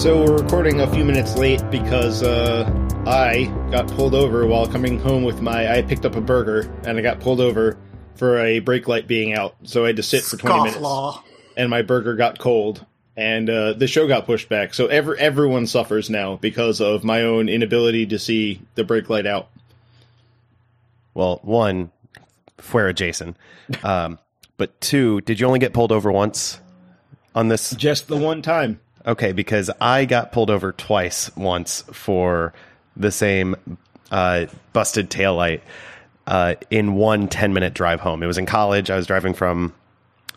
So we're recording a few minutes late because uh, I got pulled over while coming home with my. I picked up a burger and I got pulled over for a brake light being out, so I had to sit for twenty minutes. Scofflaw. And my burger got cold, and uh, the show got pushed back. So every everyone suffers now because of my own inability to see the brake light out. Well, one, fuera Jason. Um, but two, did you only get pulled over once on this? Just the one time. Okay, because I got pulled over twice once for the same uh, busted taillight uh, in one 10 minute drive home. It was in college. I was driving from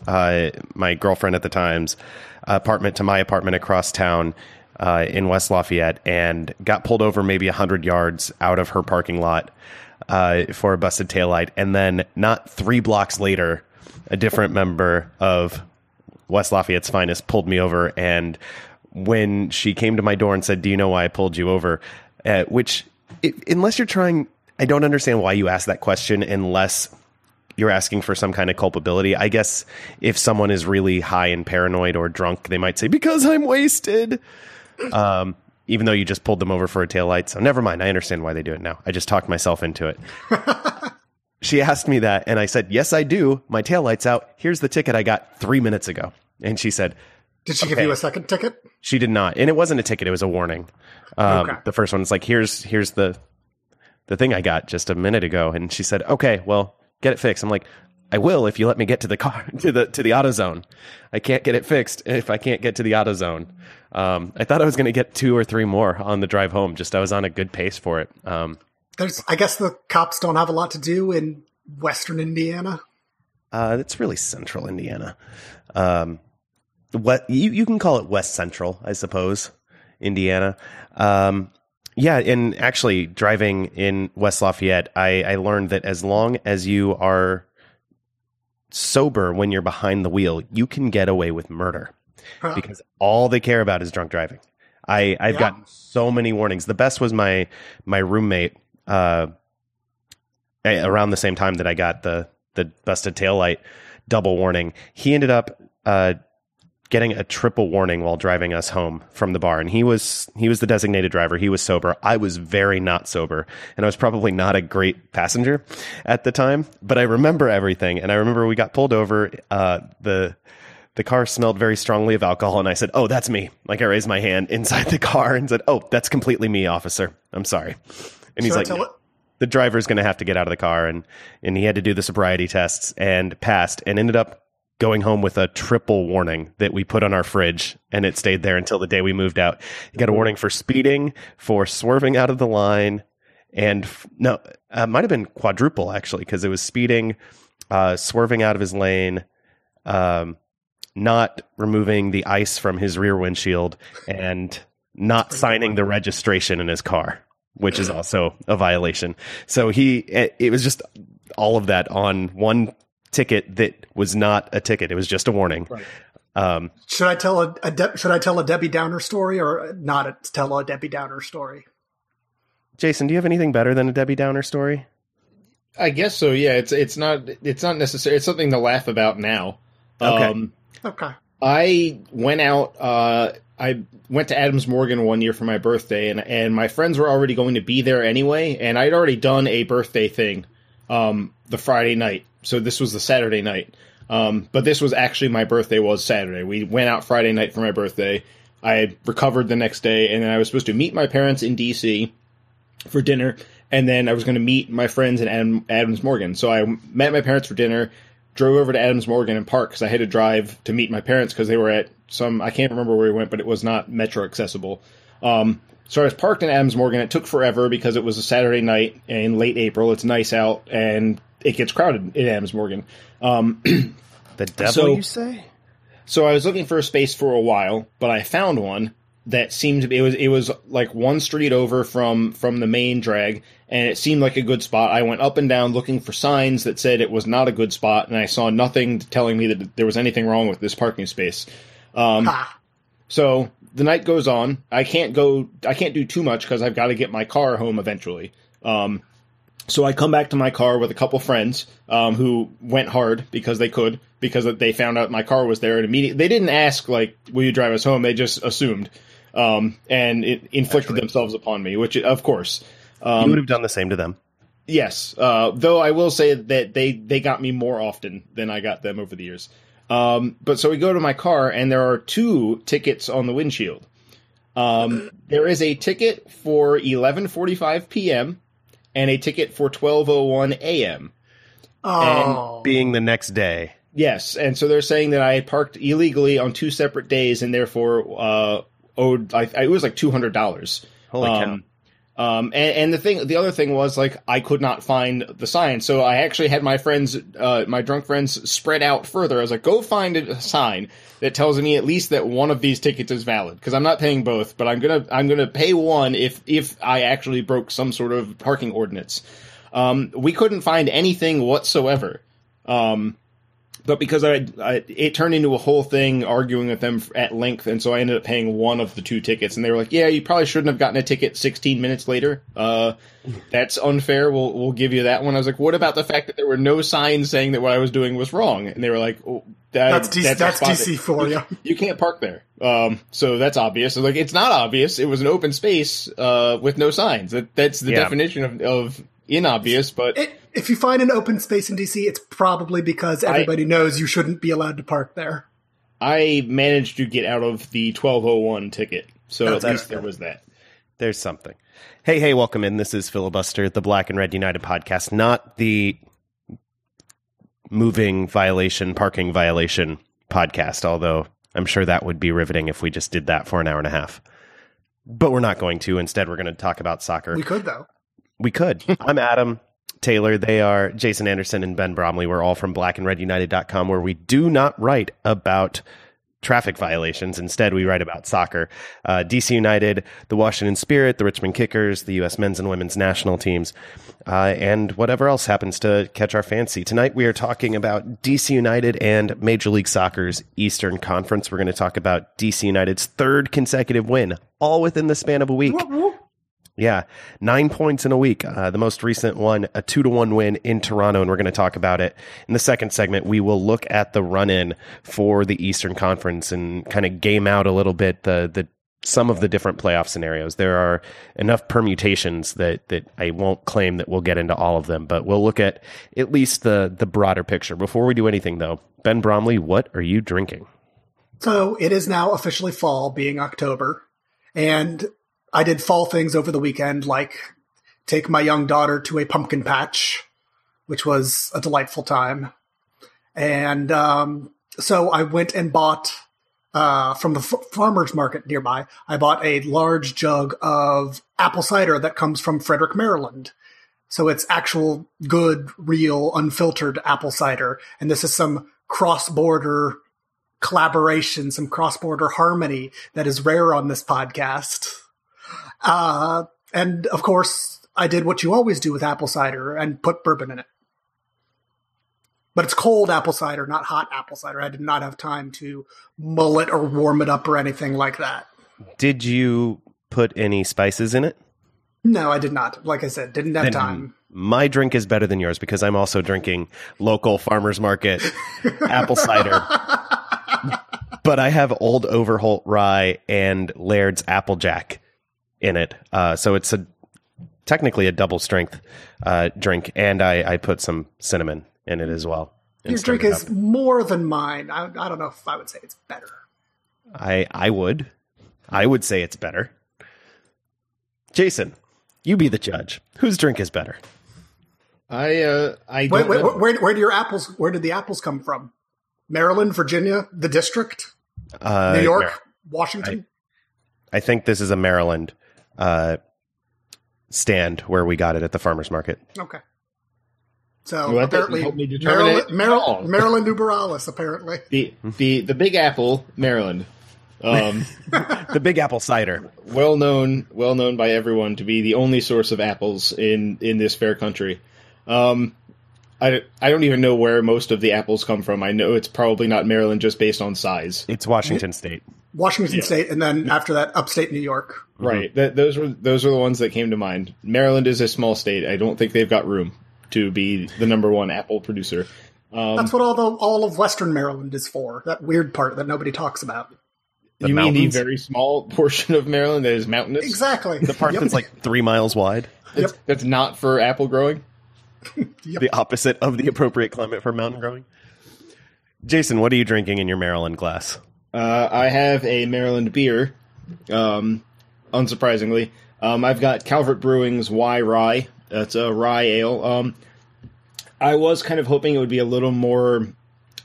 uh, my girlfriend at the time's apartment to my apartment across town uh, in West Lafayette and got pulled over maybe 100 yards out of her parking lot uh, for a busted taillight. And then, not three blocks later, a different member of West Lafayette's finest pulled me over. And when she came to my door and said, Do you know why I pulled you over? Uh, which, it, unless you're trying, I don't understand why you ask that question unless you're asking for some kind of culpability. I guess if someone is really high and paranoid or drunk, they might say, Because I'm wasted. Um, even though you just pulled them over for a taillight. So never mind. I understand why they do it now. I just talked myself into it. she asked me that, and I said, Yes, I do. My taillight's out. Here's the ticket I got three minutes ago. And she said, Did she give you a second ticket? She did not, and it wasn't a ticket; it was a warning. Um, Okay. The first one's like, "Here's here's the the thing I got just a minute ago," and she said, "Okay, well, get it fixed." I'm like, "I will if you let me get to the car to the to the AutoZone. I can't get it fixed if I can't get to the AutoZone." Um, I thought I was going to get two or three more on the drive home. Just I was on a good pace for it. Um, There's, I guess the cops don't have a lot to do in Western Indiana. Uh, it's really central Indiana. Um, what you you can call it West Central, I suppose, Indiana. Um, yeah, and actually driving in West Lafayette, I, I learned that as long as you are sober when you're behind the wheel, you can get away with murder Huh. because all they care about is drunk driving. I I've Yeah. gotten so many warnings. The best was my my roommate uh, around the same time that I got the the busted taillight double warning. He ended up uh, getting a triple warning while driving us home from the bar, and he was he was the designated driver. He was sober. I was very not sober, and I was probably not a great passenger at the time. But I remember everything, and I remember we got pulled over. Uh, the the car smelled very strongly of alcohol, and I said, "Oh, that's me." Like I raised my hand inside the car and said, "Oh, that's completely me, officer. I'm sorry." And he's Should like, tell "No." it? the driver's going to have to get out of the car and and he had to do the sobriety tests and passed and ended up going home with a triple warning that we put on our fridge and it stayed there until the day we moved out. He got a warning for speeding, for swerving out of the line and f- no, uh, might have been quadruple actually because it was speeding, uh, swerving out of his lane, um, not removing the ice from his rear windshield and not signing the registration in his car, which is also a violation. So he, it, it was just all of that on one ticket that was not a ticket. It was just a warning. Right. Um, Should I tell a, a De- should I tell a Debbie Downer story or not a, tell a Debbie Downer story? Jason, do you have anything better than a Debbie Downer story? I guess so. Yeah, it's it's not it's not necessary. It's something to laugh about now. Okay. Um, Okay. I went out. Uh, I went to Adams Morgan one year for my birthday, and and my friends were already going to be there anyway, and I'd already done a birthday thing um, the Friday night, so this was the Saturday night. Um, but this was actually my birthday was Saturday. We went out Friday night for my birthday. I recovered the next day, and then I was supposed to meet my parents in DC for dinner, and then I was going to meet my friends in Adam, Adams Morgan. So I met my parents for dinner, drove over to Adams Morgan and park because I had to drive to meet my parents because they were at some I can't remember where we went, but it was not metro accessible. Um, so I was parked in Adams Morgan. It took forever because it was a Saturday night in late April. It's nice out and it gets crowded in Adams Morgan. Um, The devil, So- you say? so I was looking for a space for a while, but I found one that seemed to be it was it was like one street over from from the main drag and it seemed like a good spot. I went up and down looking for signs that said it was not a good spot and I saw nothing telling me that there was anything wrong with this parking space. Um, So the night goes on. I can't go. I can't do too much because I've got to get my car home eventually. Um, so I come back to my car with a couple friends um, who went hard because they could because they found out my car was there and immediately they didn't ask like, "Will you drive us home?" They just assumed um, and it inflicted themselves upon me, which of course. you would have done the same to them. Yes, uh, though I will say that they they got me more often than I got them over the years. Um, but so we go to my car, and there are two tickets on the windshield. Um, there is a ticket for 11:45 p.m. and a ticket for 12:01 a.m. Oh, Being the next day. Yes, and so they're saying that I parked illegally on two separate days, and therefore uh, owed. I, I, it was like two hundred dollars. Holy cow. Um, and, and the thing, the other thing was like I could not find the sign, so I actually had my friends, uh, my drunk friends, spread out further. I was like, go find a sign that tells me at least that one of these tickets is valid, because I'm not paying both, but I'm gonna I'm gonna pay one if if I actually broke some sort of parking ordinance. Um, we couldn't find anything whatsoever. Um, but because I, I, it turned into a whole thing arguing with them at length, and so I ended up paying one of the two tickets, and they were like, "Yeah, you probably shouldn't have gotten a ticket 16 minutes later. Uh, that's unfair. We'll we'll give you that one." I was like, "What about the fact that there were no signs saying that what I was doing was wrong?" And they were like, oh, that, that's DC, a that's DC for you. you can't park there. Um, so that's obvious. I was like, it's not obvious. It was an open space uh, with no signs. That, that's the Yeah. definition of, of inobvious. But It, if you find an open space in DC, it's probably because everybody knows you shouldn't be allowed to park there. I managed to get out of the 1201 ticket. So That's at least there was that. There's something. Hey, hey, welcome in. This is Filibuster, the Black and Red United podcast, not the moving violation, parking violation podcast, although I'm sure that would be riveting if we just did that for an hour and a half. But we're not going to. Instead, we're going to talk about soccer. We could though. We could. I'm Adam Taylor. They are Jason Anderson and Ben Bromley. We're all from blackandredunited.com, where we do not write about traffic violations. Instead, we write about soccer. Uh, DC United, the Washington Spirit, the Richmond Kickers, the U.S. men's and women's national teams, uh, and whatever else happens to catch our fancy. Tonight, we are talking about DC United and Major League Soccer's Eastern Conference. We're going to talk about DC United's third consecutive win, all within the span of a week. Yeah, nine points in a week. Uh, the most recent one, a two to one win in Toronto, and we're going to talk about it in the second segment. We will look at the run in for the Eastern Conference and kind of game out a little bit the the some of the different playoff scenarios. There are enough permutations that that I won't claim that we'll get into all of them, but we'll look at at least the the broader picture. Before we do anything, though, Ben Bromley, what are you drinking? So it is now officially fall, being October, and I did fall things over the weekend, like take my young daughter to a pumpkin patch, which was a delightful time. And um, so I went and bought uh, from the f- farmers market nearby. I bought a large jug of apple cider that comes from Frederick, Maryland. So it's actual, good, real, unfiltered apple cider, and this is some cross-border collaboration, some cross-border harmony that is rare on this podcast. Uh, and of course, I did what you always do with apple cider and put bourbon in it. But it's cold apple cider, not hot apple cider. I did not have time to mull it or warm it up or anything like that. Did you put any spices in it? No, I did not. Like I said, didn't have Then time. My drink is better than yours because I'm also drinking local farmers market apple cider. But I have Old Overholt rye and Laird's Applejack in it, uh, so it's a technically a double strength uh, drink, and I, I put some cinnamon in it as well. Your drink is more than mine. I, I don't know if I would say it's better. I I would I would say it's better. Jason, you be the judge. Whose drink is better? I uh, I Wait, don't wait, know. where, where, where do your apples? Where did the apples come from? Maryland, Virginia, the district, Uh, New York, Mar- Washington. I think this is a Maryland uh, stand where we got it at the farmers market. Okay. So Well, apparently, help me determine Maryland, Maryland, all. Maryland Uberalis, apparently. The the the Big Apple, Maryland. Um, The Big Apple cider. well known, well known by everyone to be the only source of apples in in this fair country. Um, I I don't even know where most of the apples come from. I know it's probably not Maryland, just based on size. It's Washington State. Washington State, and then after that, upstate New York. Right. That, those were those were the ones that came to mind. Maryland is a small state. I don't think they've got room to be the number one apple producer. Um, That's what all the all of Western Maryland is for. That weird part that nobody talks about. The you mean the very small portion of Maryland that is mountainous? Exactly. The part Yep. that's like three miles wide. That's, that's not for apple growing. The opposite of the appropriate climate for mountain growing. Jason, what are you drinking in your Maryland glass? Uh, I have a Maryland beer. Um, unsurprisingly, um, I've got Calvert Brewing's Y Rye. That's a rye ale. Um, I was kind of hoping it would be a little more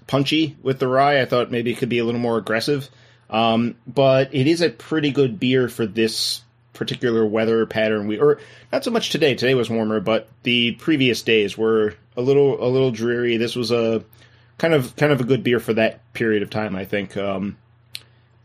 punchy with the rye. I thought maybe it could be a little more aggressive. Um, but it is a pretty good beer for this particular weather pattern. We or not so much today. Today was warmer, but the previous days were a little a little dreary. This was a kind of kind of a good beer for that period of time. I think. Um,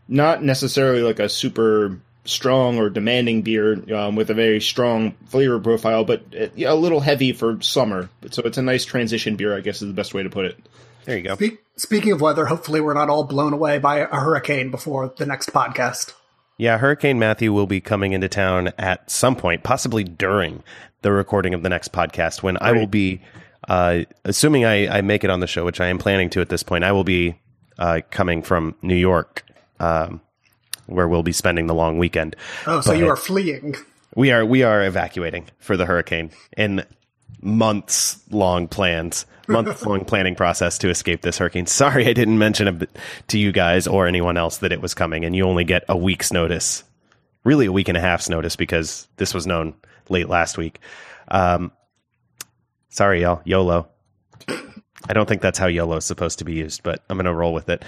not necessarily like a super strong or demanding beer um, with a very strong flavor profile, but uh, a little heavy for summer. So it's a nice transition beer, I guess is the best way to put it. There you go. Spe- speaking of weather, hopefully we're not all blown away by a hurricane before the next podcast. Yeah, Hurricane Matthew will be coming into town at some point, possibly during the recording of the next podcast, when I will be, uh, assuming I, I make it on the show, which I am planning to at this point, I will be uh, coming from New York, um, where we'll be spending the long weekend. Oh, so But- you are fleeing. We are we are evacuating for the hurricane in months long plans, months long planning process to escape this hurricane. Sorry, I didn't mention it to you guys or anyone else that it was coming, and you only get a week's notice, really a week and a half's notice because this was known late last week. Um, sorry, y'all, YOLO. I don't think that's how YOLO is supposed to be used, but I'm going to roll with it.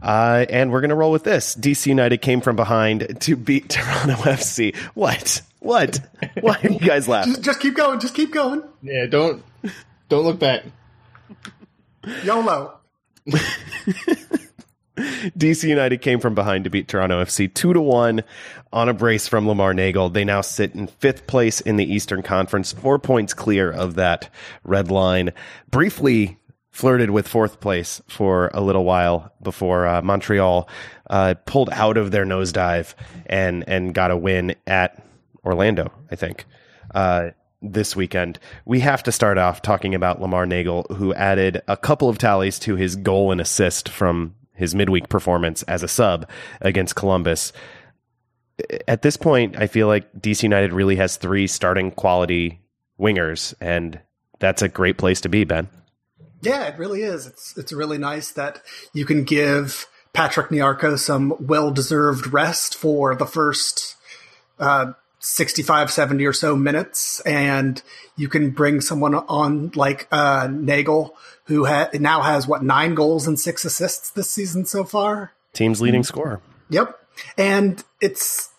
Uh, and we're going to roll with this. DC United came from behind to beat Toronto FC. What? What? Why are you guys laughing? Just keep going. Just keep going. Yeah, don't don't look back. YOLO. DC United came from behind to beat Toronto FC two to one on a brace from Lamar Neagle. They now sit in fifth place in the Eastern Conference, four points clear of that red line. Briefly flirted with fourth place for a little while before uh, Montreal uh, pulled out of their nosedive and and got a win at Orlando. I think. Uh, this weekend. We have to start off talking about Lamar Neagle, who added a couple of tallies to his goal and assist from his midweek performance as a sub against Columbus. At this point, I feel like DC United really has three starting quality wingers, and that's a great place to be, Ben. Yeah, it really is. It's it's really nice that you can give Patrick Nyarko some well deserved rest for the first uh, 65, 70 or so minutes, and you can bring someone on like uh, Neagle, who ha- now has what nine goals and six assists this season so far. Team's leading scorer. Yep, and it's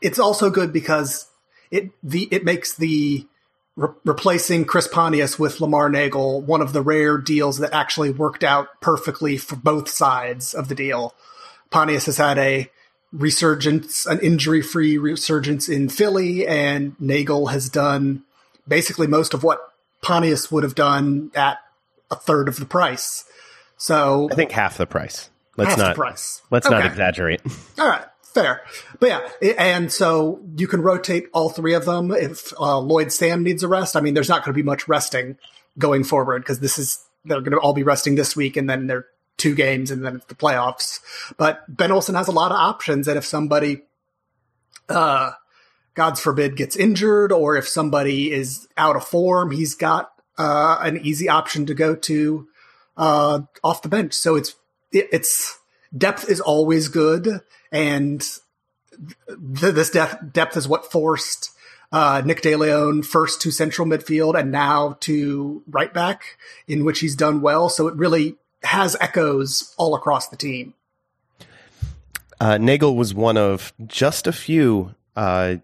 it's also good because it the it makes the re- replacing Chris Pontius with Lamar Neagle one of the rare deals that actually worked out perfectly for both sides of the deal. Pontius has had a resurgence, an injury free resurgence in Philly, and Neagle has done basically most of what Pontius would have done at a third of the price. So I think half the price. Let's half the not price. let's not exaggerate. All right, fair. But yeah, and so you can rotate all three of them if uh, Lloyd Sam needs a rest. I mean, there's not going to be much resting going forward because this is they're going to all be resting this week, and then they're two games, and then it's the playoffs. But Ben Olsen has a lot of options, and if somebody, uh, God's forbid, gets injured, or if somebody is out of form, he's got uh, an easy option to go to uh, off the bench. So it's it, it's depth is always good, and th- this depth depth is what forced uh, Nick DeLeon first to central midfield and now to right back, in which he's done well. So it really has echoes all across the team. Uh, Neagle was one of just a few uh,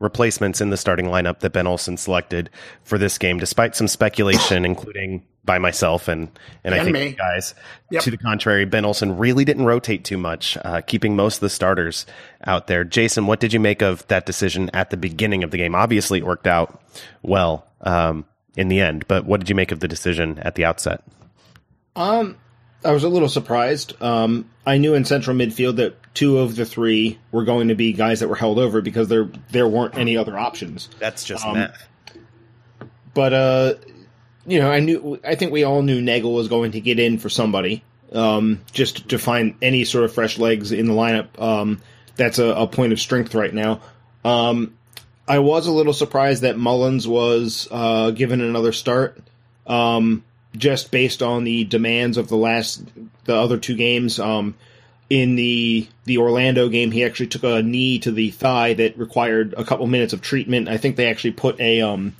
replacements in the starting lineup that Ben Olsen selected for this game, despite some speculation, including by myself and and, I think me. guys. Yep. To the contrary, Ben Olsen really didn't rotate too much, uh, keeping most of the starters out there. Jason, what did you make of that decision at the beginning of the game? Obviously, it worked out well um, in the end, but what did you make of the decision at the outset? Um, I was a little surprised. Um, I knew in central midfield that two of the three were going to be guys that were held over because there there weren't any other options. That's just Um, But uh, you know, I knew. I think we all knew Neagle was going to get in for somebody, um, just to find any sort of fresh legs in the lineup. Um, that's a, a point of strength right now. Um, I was a little surprised that Mullins was uh, given another start, um, just based on the demands of the last, the other two games. Um, in the the Orlando game, he actually took a knee to the thigh that required a couple minutes of treatment. I think they actually put a um,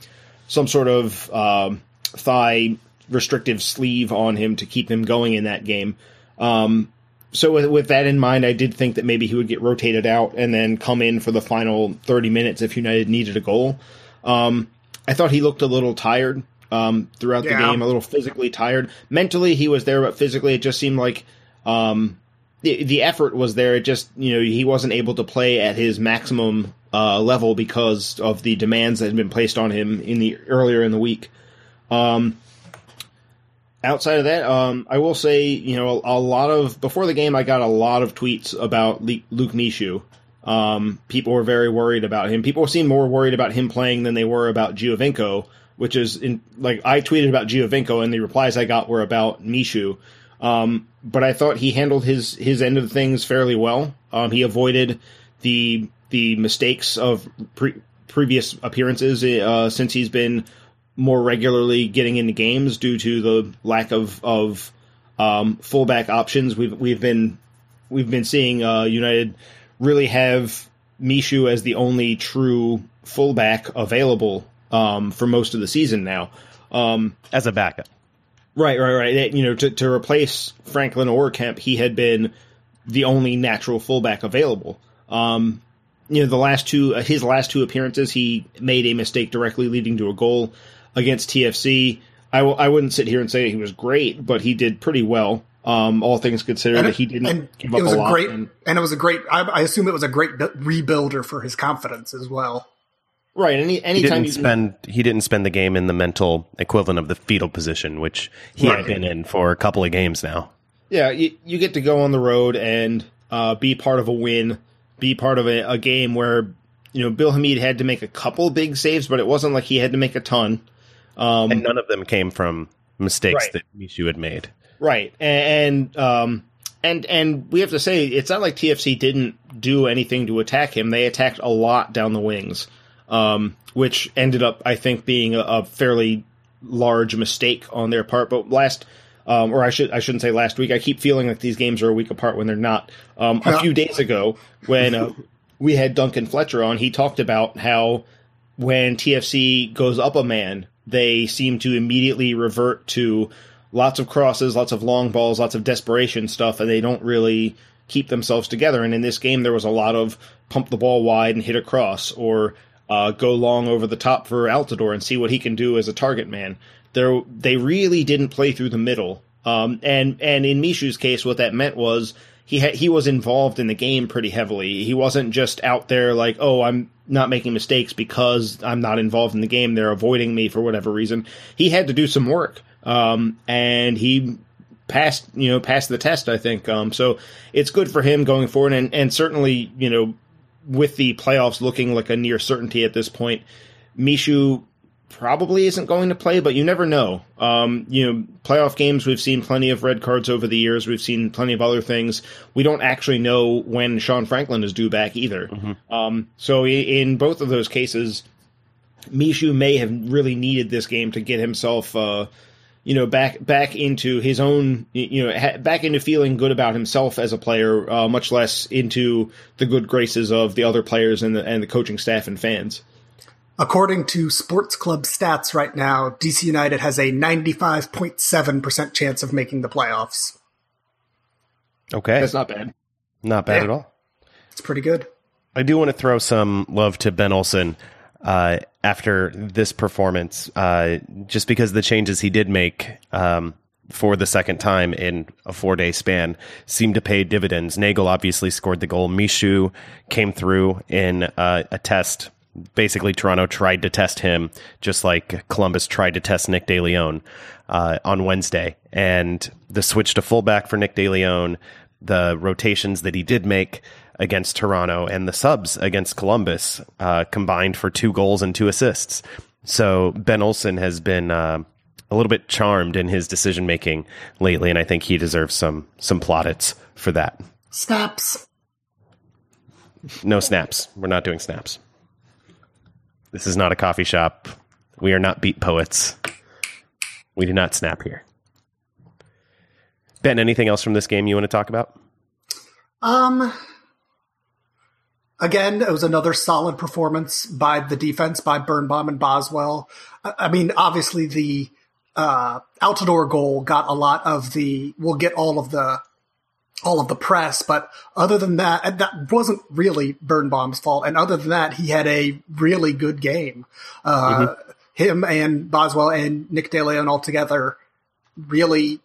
some sort of um, thigh restrictive sleeve on him to keep him going in that game. Um, so with, with that in mind, I did think that maybe he would get rotated out and then come in for the final 30 minutes if United needed a goal. Um, I thought he looked a little tired um, throughout Yeah. the game, a little physically tired. Mentally, he was there, but physically, it just seemed like um, the, the effort was there. It just, you know, he wasn't able to play at his maximum uh, level because of the demands that had been placed on him in the earlier in the week. Um, outside of that, um, I will say, you know, a, a lot of before the game, I got a lot of tweets about Le- Luke Mishu. Um, people were very worried about him. People seemed more worried about him playing than they were about Giovinco, which is in like I tweeted about Giovinco, and the replies I got were about Mishu. Um, but I thought he handled his his end of things fairly well. Um, he avoided the the mistakes of pre- previous appearances uh, since he's been more regularly getting into games due to the lack of of um, fullback options. We've we've been we've been seeing uh, United really have Mishu as the only true fullback available um, for most of the season now. Um, as a backup. Right, right, right. That, You know, to, to replace Franklin or Kemp, he had been the only natural fullback available. Um, you know, the last two, uh, his last two appearances, he made a mistake directly leading to a goal against TFC. I w- I wouldn't sit here and say he was great, but he did pretty well. Um, all things considered, And that it- he didn't and give up it was a a, lot. great, and- and it was a great. I, I assume it was a great bu- rebuilder for his confidence as well. Right. Any He anytime didn't you spend he didn't spend the game in the mental equivalent of the fetal position, which he Right. had been in for a couple of games now. Yeah, you, you get to go on the road and uh, be part of a win, be part of a, a game where you know Bill Hamid had to make a couple big saves, but it wasn't like he had to make a ton. Um, And none of them came from mistakes Right. that Mishu had made. Right, and um, and and we have to say it's not like TFC didn't do anything to attack him. They attacked a lot down the wings, um, which ended up, I think, being a, a fairly large mistake on their part. But last, um, or I should I shouldn't say last week. I keep feeling like these games are a week apart when they're not. Um, a few days ago, when uh, we had Duncan Fletcher on, he talked about how when TFC goes up a man, they seem to immediately revert to lots of crosses, lots of long balls, lots of desperation stuff, and they don't really keep themselves together. And in this game, there was a lot of pump the ball wide and hit across, or uh, go long over the top for Altidore and see what he can do as a target man. There, they really didn't play through the middle. Um, and and in Mishu's case, what that meant was he ha- he was involved in the game pretty heavily. He wasn't just out there like, oh, I'm not making mistakes because I'm not involved in the game. They're avoiding me for whatever reason. He had to do some work, um, and he passed you know passed the test. I think um, so. It's good for him going forward, and and certainly you know with the playoffs looking like a near certainty at this point, Mishu probably isn't going to play, but you never know. Um, you know, playoff games, we've seen plenty of red cards over the years. We've seen plenty of other things. We don't actually know when Sean Franklin is due back either. Um, so in both of those cases, Mishu may have really needed this game to get himself, uh, you know, back back into his own, you know, ha- back into feeling good about himself as a player, uh, much less into the good graces of the other players and the and the coaching staff and fans. According to Sports Club stats right now, DC United has a 95.7% chance of making the playoffs. Okay, That's not bad. not bad Yeah. at all. It's pretty good. I do want to throw some love to Ben Olsen uh, after this performance, uh, just because the changes he did make um, for the second time in a four day span seemed to pay dividends. Neagle obviously scored the goal. Mishu came through in uh, a test. Basically, Toronto tried to test him just like Columbus tried to test Nick DeLeon uh, on Wednesday. And the switch to fullback for Nick DeLeon, the rotations that he did make against Toronto, and the subs against Columbus uh, combined for two goals and two assists. So Ben Olsen has been uh, a little bit charmed in his decision making lately, and I think he deserves some some plaudits for that. Snaps. No snaps. We're not doing snaps. This is not a coffee shop. We are not beat poets. We do not snap here. Ben, anything else from this game you want to talk about? Um, again, it was another solid performance by the defense by Birnbaum and Boswell. I, mean, obviously the uh, Altidore goal got a lot of the. We'll get all of the all of the press, but other than that, that wasn't really Birnbaum's fault. And other than that, he had a really good game. Uh, mm-hmm. Him and Boswell and Nick DeLeon all together really.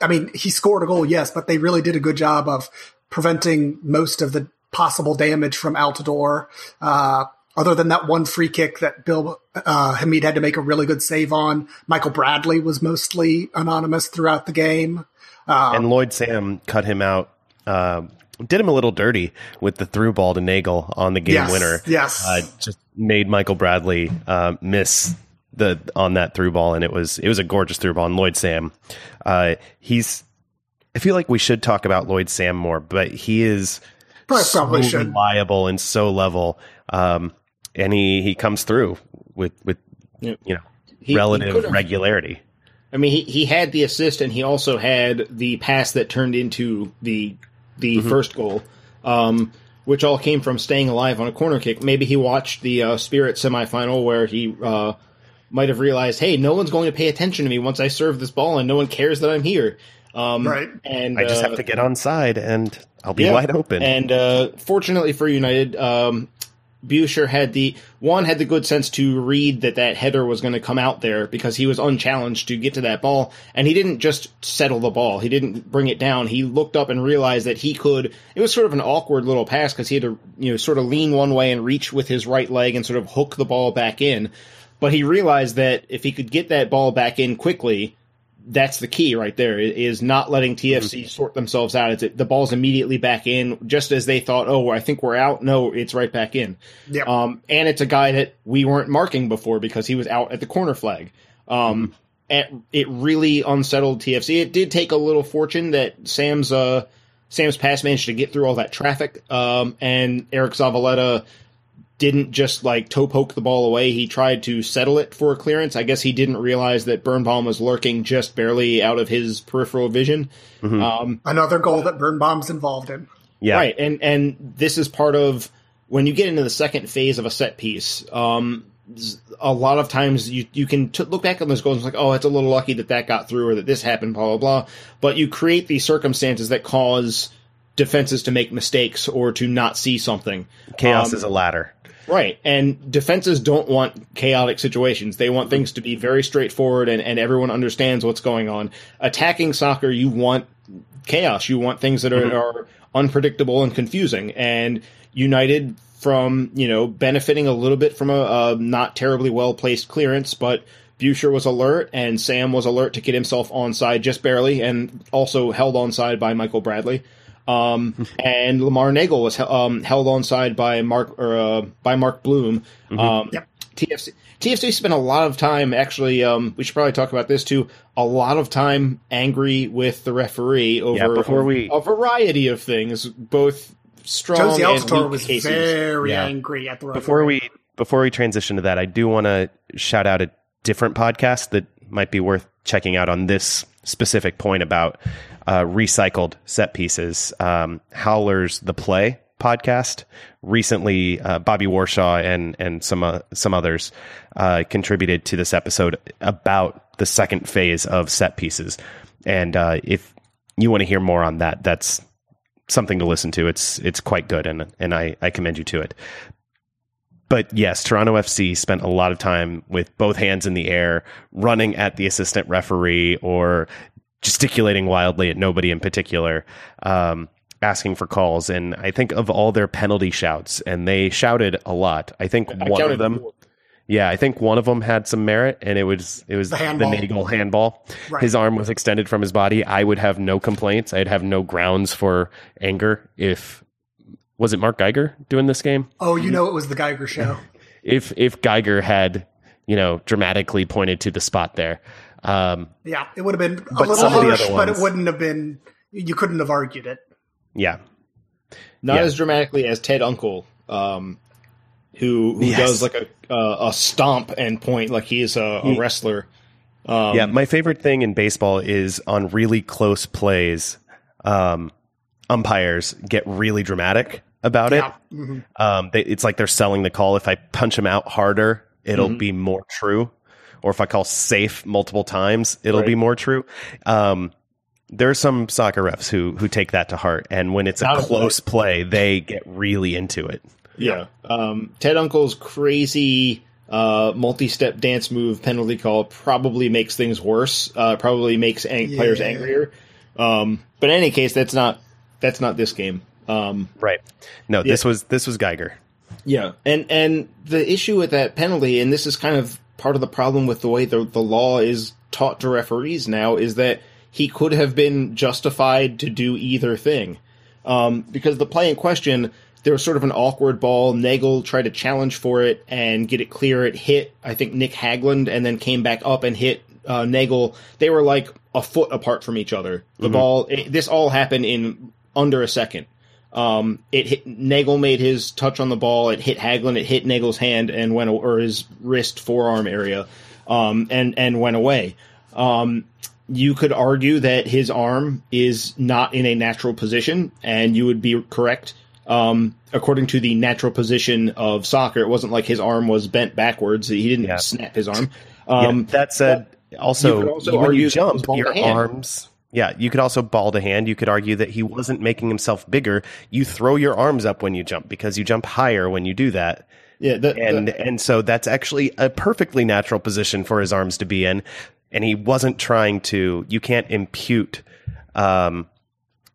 I mean, he scored a goal, yes, but they really did a good job of preventing most of the possible damage from Altidore. Uh, other than that one free kick that Bill uh, Hamid had to make a really good save on, Michael Bradley was mostly anonymous throughout the game. Um, and Lloyd Sam cut him out. Uh, did him a little dirty with the through ball to Neagle on the game yes, winner. Yes, uh, just made Michael Bradley uh, miss the on that through ball, and it was it was a gorgeous through ball. And Lloyd Sam, uh, he's. I feel like we should talk about Lloyd Sam more, but he is probably, so should. reliable and so level. Um, and he he comes through with with you know he, relative he regularity. I mean, he, he had the assist and he also had the pass that turned into the the mm-hmm. first goal, um, which all came from staying alive on a corner kick. Maybe he watched the uh, Spirit semifinal where he uh, might have realized, hey, no one's going to pay attention to me once I serve this ball, and no one cares that I'm here. Um, right. And I just uh, have to get on side, and I'll be yeah. wide open. And uh, fortunately for United, um, Buescher had the one had the good sense to read that that header was going to come out there because he was unchallenged to get to that ball and he didn't just settle the ball he didn't bring it down he looked up and realized that he could it was sort of an awkward little pass because he had to you know sort of lean one way and reach with his right leg and sort of hook the ball back in but he realized that if he could get that ball back in quickly that's the key right there is not letting TFC mm-hmm. sort themselves out. It's the ball's immediately back in, just as they thought. Oh, I think we're out. No, it's right back in. Yep. Um, and it's a guy that we weren't marking before because he was out at the corner flag. Um, and it really unsettled TFC. It did take a little fortune that Sam's uh, Sam's pass managed to get through all that traffic. Um, and Eric Zavaleta didn't just like toe poke the ball away. He tried to settle it for a clearance. I guess he didn't realize that Birnbaum was lurking just barely out of his peripheral vision. Mm-hmm. Um, Another goal that Birnbaum's involved in. Yeah. Right. And, and this is part of when you get into the second phase of a set piece. Um, a lot of times you you can t- look back on those goals and like, oh, it's a little lucky that that got through or that this happened, blah blah blah. But you create these circumstances that cause defenses to make mistakes or to not see something. Chaos um, is a ladder. Right. And defenses don't want chaotic situations. They want things to be very straightforward and, and everyone understands what's going on. Attacking soccer, you want chaos. You want things that are, mm-hmm. are unpredictable and confusing. And United, from, you know, benefiting a little bit from a, a not terribly well placed clearance, but Buescher was alert and Sam was alert to get himself onside just barely and also held onside by Michael Bradley. Um, and Lamar Neagle was um, held onside by Mark or uh, by Mark Bloom. Mm-hmm. Um, yep. TFC TFC spent a lot of time actually. Um, we should probably talk about this too. A lot of time angry with the referee over yeah, before we... a variety of things, both strong Josie and weak was cases. very yeah. angry at the referee. Before we before we transition to that, I do want to shout out a different podcast that might be worth checking out on this specific point about uh, recycled set pieces. Um, Howler's The Play podcast recently, uh, Bobby Warshaw and and some uh, some others uh, contributed to this episode about the second phase of set pieces. And uh, if you want to hear more on that, that's something to listen to. It's it's quite good, and and I I commend you to it. But yes, Toronto FC spent a lot of time with both hands in the air, running at the assistant referee or gesticulating wildly at nobody in particular, um, asking for calls. And I think of all their penalty shouts, and they shouted a lot. I think I one of them. Yeah, I think one of them had some merit, and it was it was The the, handball. Neagle handball. Right. His arm was extended from his body. I would have no complaints. I'd have no grounds for anger if was it Mark Geiger doing this game? Oh, you know it was the Geiger show. If if Geiger had you know dramatically pointed to the spot there, um, Yeah, it would have been a little some harsh, other but it wouldn't have been. You couldn't have argued it. yeah, Not Yeah. as dramatically as Ted Unkel, um, who who Yes. does like a uh, a stomp and point like he is a, a wrestler. Um, yeah. My favorite thing in baseball is on really close plays, um, umpires get really dramatic about it. Yeah. Mhm. um, they, it's like they're selling the call. If I punch him out harder, it'll Mhm. be more true. Or if I call safe multiple times, it'll Right. be more true. Um, there are some soccer refs who who take that to heart, and when it's a Not a close play, they get really into it. Yeah. Um, Ted Unkel's crazy uh, multi-step dance move penalty call probably makes things worse. Uh, probably makes ang- players angrier. Um, but in any case, that's not that's not this game. Um, Right? No, this was this was Geiger. yeah, and and the issue with that penalty, and this is kind of part of the problem with the way the the law is taught to referees now, is that he could have been justified to do either thing, um, because the play in question. There was sort of an awkward ball. Neagle tried to challenge for it and get it clear. It hit, I think, Nick Hagglund, and then came back up and hit uh, Neagle. They were like a foot apart from each other. The ball. It, this all happened in under a second. Um, it hit Neagle made his touch on the ball. It hit Hagglund. It hit Neagle's hand and went or his wrist forearm area, um, and and went away. Um, you could argue that his arm is not in a natural position, and you would be correct. Um, according to the natural position of soccer, it wasn't like his arm was bent backwards. He didn't Yeah. snap his arm. Yeah, Um, that said, also, you also when you that it was jump, your arms. Yeah, you could also ball to hand. You could argue that he wasn't making himself bigger. You throw your arms up when you jump because you jump higher when you do that. yeah, the, and the- and so that's actually a perfectly natural position for his arms to be in and he wasn't trying to you can't impute um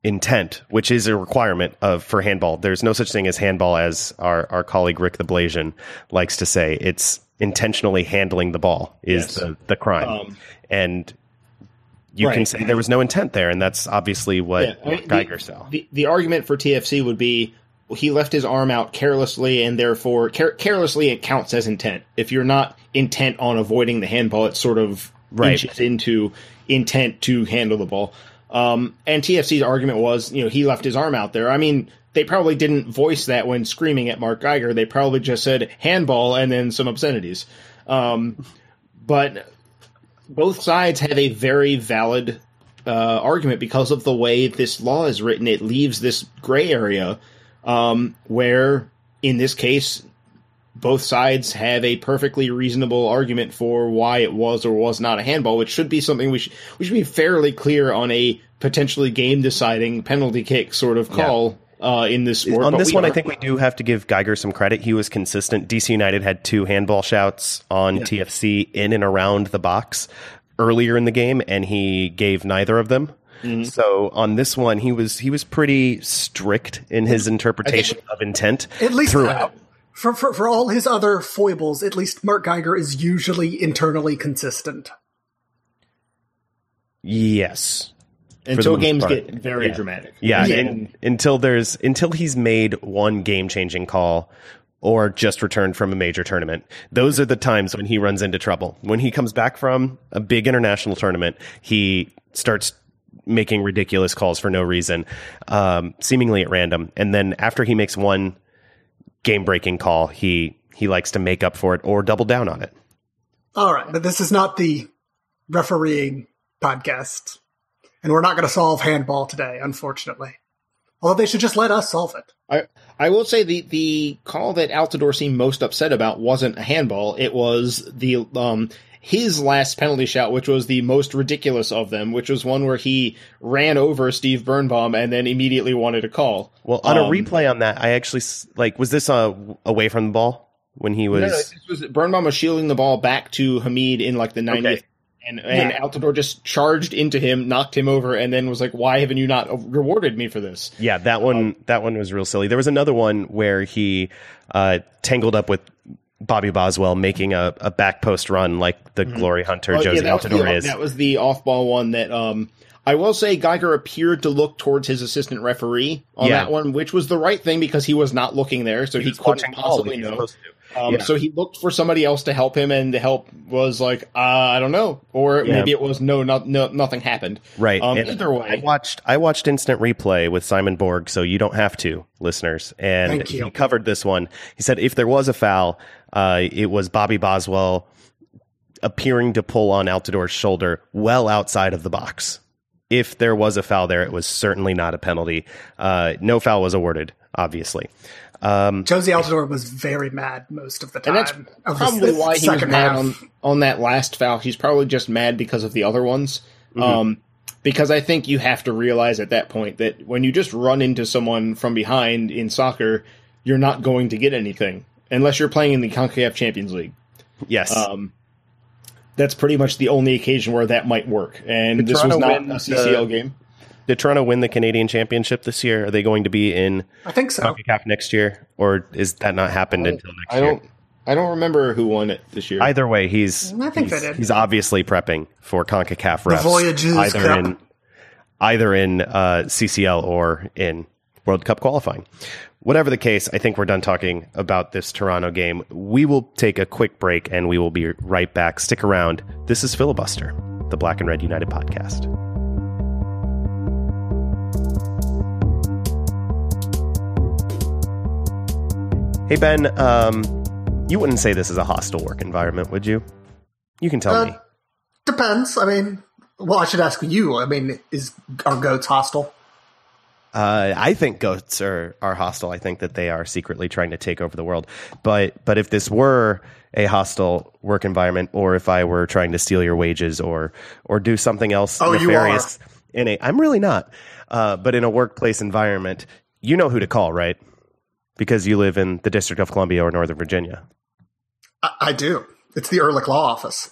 intent which is a requirement of for handball there's no such thing as handball as our our colleague Rick the Blasian likes to say it's intentionally handling the ball is Yes. the the crime Um, and you can say there was no intent there and that's obviously what Yeah, I mean, the- Geiger saw The, the argument for TFC would be he left his arm out carelessly, and therefore care, carelessly it counts as intent. If you're not intent on avoiding the handball, it sort of Right. inches into intent to handle the ball. Um, and TFC's argument was, you know, he left his arm out there. I mean, they probably didn't voice that when screaming at Mark Geiger. They probably just said handball and then some obscenities. Um, but both sides have a very valid uh, argument because of the way this law is written. It leaves this gray area um, where, in this case, both sides have a perfectly reasonable argument for why it was or was not a handball, which should be something we should we should be fairly clear on a potentially game deciding penalty kick sort of call uh, in this sport. on this we one, I think we do have to give Geiger some credit. He was consistent. DC United had two handball shouts on TFC in and around the box earlier in the game, and he gave neither of them. Mm-hmm. So on this one, he was he was pretty strict in his interpretation of intent At least throughout. for, for for all his other foibles, at least Mark Geiger is usually internally consistent. Yes, until games part. get very Yeah. dramatic. Yeah, Yeah. and until there's until he's made one game changing call or just returned from a major tournament. Those are the times when he runs into trouble. When he comes back from a big international tournament, he starts making ridiculous calls for no reason, um, seemingly at random. And then after he makes one game breaking call, he he likes to make up for it or double down on it. All right, but this is not the refereeing podcast, and we're not going to solve handball today, unfortunately. Although they should just let us solve it. I I will say the the call that Altidore seemed most upset about wasn't a handball. It was the um his last penalty shot, which was the most ridiculous of them, which was one where he ran over Steve Birnbaum and then immediately wanted a call. Well, on a Um, replay on that, I actually like was this uh, away from the ball when he was No, no, this was Birnbaum was shielding the ball back to Hamid in like the 90th. Okay. And, and Yeah. Altidore just charged into him, knocked him over, and then was like, "Why haven't you not rewarded me for this?" Yeah, that one that one was real silly. There was another one where he uh, tangled up with Bobby Boswell making a, a back post run like the glory hunter Oh, Jozy was Altidore the, is. that was the off-ball one that um, I will say Geiger appeared to look towards his assistant referee on Yeah. that one, which was the right thing because he was not looking there, so he, was couldn't ball, possibly he know. Um, Yeah. So he looked for somebody else to help him, and the help was like, uh, I don't know, or Yeah. maybe it was no, no, no nothing happened. Right. Um, either way, I watched I watched instant replay with Simon Borg, so you don't have to, listeners. And he covered this one. He said if there was a foul, uh, it was Bobby Boswell appearing to pull on Altidore's shoulder well outside of the box. If there was a foul there, it was certainly not a penalty. Uh, no foul was awarded, obviously. Um, Jozy Altidore was very mad most of the time. and that's of the probably s- why he was mad half. on, on that last foul. He's probably just mad because of the other ones. Mm-hmm. Um, because I think you have to realize at that point that when you just run into someone from behind in soccer, you're not going to get anything unless you're playing in the CONCACAF Champions League. yes. Um, that's pretty much the only occasion where that might work. And Did this was not win a CCL the- game. Did Toronto win the Canadian Championship this year? Are they going to be in I think so. CONCACAF next year, or is that not happened until next I year? don't. I don't remember who won it this year. Either way, he's I think he's, they did. he's obviously prepping for Concacaf refs. Voyageurs either Cup. in either in uh, CCL or in World Cup qualifying. Whatever the case, I think we're done talking about this Toronto game. We will take a quick break and we will be right back. Stick around. This is Filibuster, the Black and Red United podcast. Hey Ben, um, you wouldn't say this is a hostile work environment, would you? You can tell Uh, me. Depends. I mean, well, I should ask you. I mean, is are goats hostile? Uh, I think goats are, are hostile. I think that they are secretly trying to take over the world. But but if this were a hostile work environment, or if I were trying to steal your wages, or or do something else Oh, you nefarious in a, I'm really not. Uh, but in a workplace environment, you know who to call, right? Because you live in the District of Columbia or Northern Virginia. I, I do. It's the Ehrlich Law Office.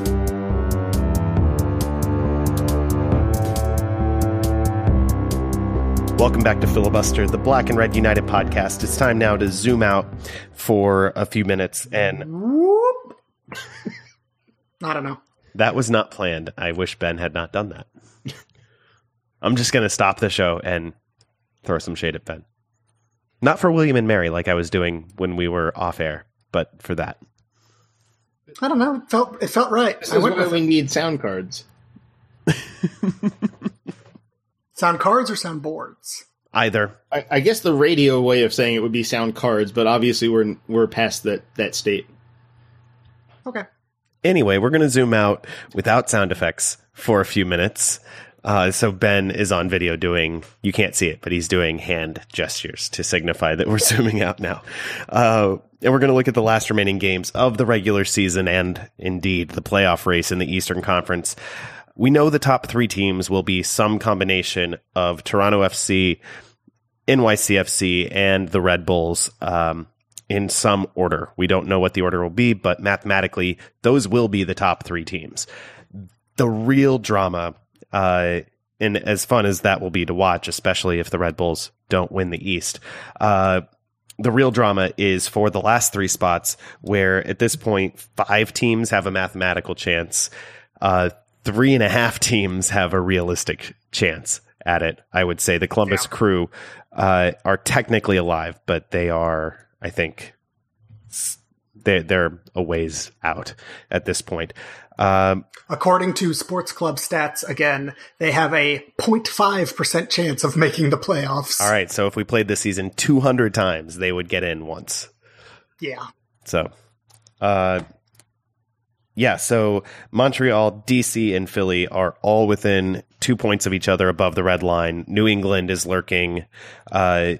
Welcome back to Filibuster, the Black and Red United podcast. It's time now to zoom out for a few minutes, and Whoop. I don't know. that was not planned. I wish Ben had not done that. I'm just going to stop the show and throw some shade at Ben. Not for William and Mary like I was doing when we were off air, but for that. I don't know. It felt it felt right. This I is went why with we it. need sound cards. sound cards or sound boards. Either. I, I guess the radio way of saying it would be sound cards, but obviously we're we're past that that state. Okay. Anyway, we're going to zoom out without sound effects for a few minutes. Uh, so Ben is on video doing, you can't see it, but he's doing hand gestures to signify that we're zooming out now. Uh, and we're going to look at the last remaining games of the regular season and indeed the playoff race in the Eastern Conference. We know the top three teams will be some combination of Toronto FC, NYCFC, and the Red Bulls. Um, in some order. We don't know what the order will be, but mathematically, those will be the top three teams. The real drama, uh, and as fun as that will be to watch, especially if the Red Bulls don't win the East, uh, the real drama is for the last three spots, where at this point five teams have a mathematical chance, uh, three and a half teams have a realistic chance at it. I would say the Columbus Yeah. Crew uh, are technically alive, but they are, I think, they're, they're a ways out at this point. Um, According to Sports Club stats, again, they have a 0.5% chance of making the playoffs. all right, so if we played this season 200 times, they would get in once. Yeah. So, uh, yeah, so Montreal, DC, and Philly are all within two points of each other above the red line. New England is lurking uh,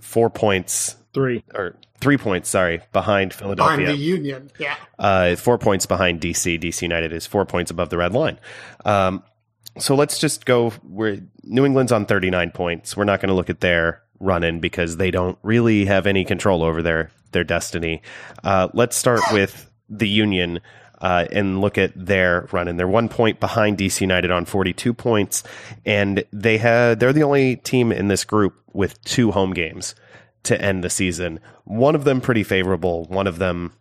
four points, Three. or three points, sorry, behind Philadelphia. Behind the Union. Yeah. uh, four points behind DC. DC United is four points above the red line. Um, so let's just go. We're New England's on 39 points. We're not going to look at their run in because they don't really have any control over their their destiny. Uh, let's start with the Union. Uh, and look at their run And They're one point behind DC United on 42 points, and they had they're the only team in this group with two home games to end the season. One of them pretty favorable, one of them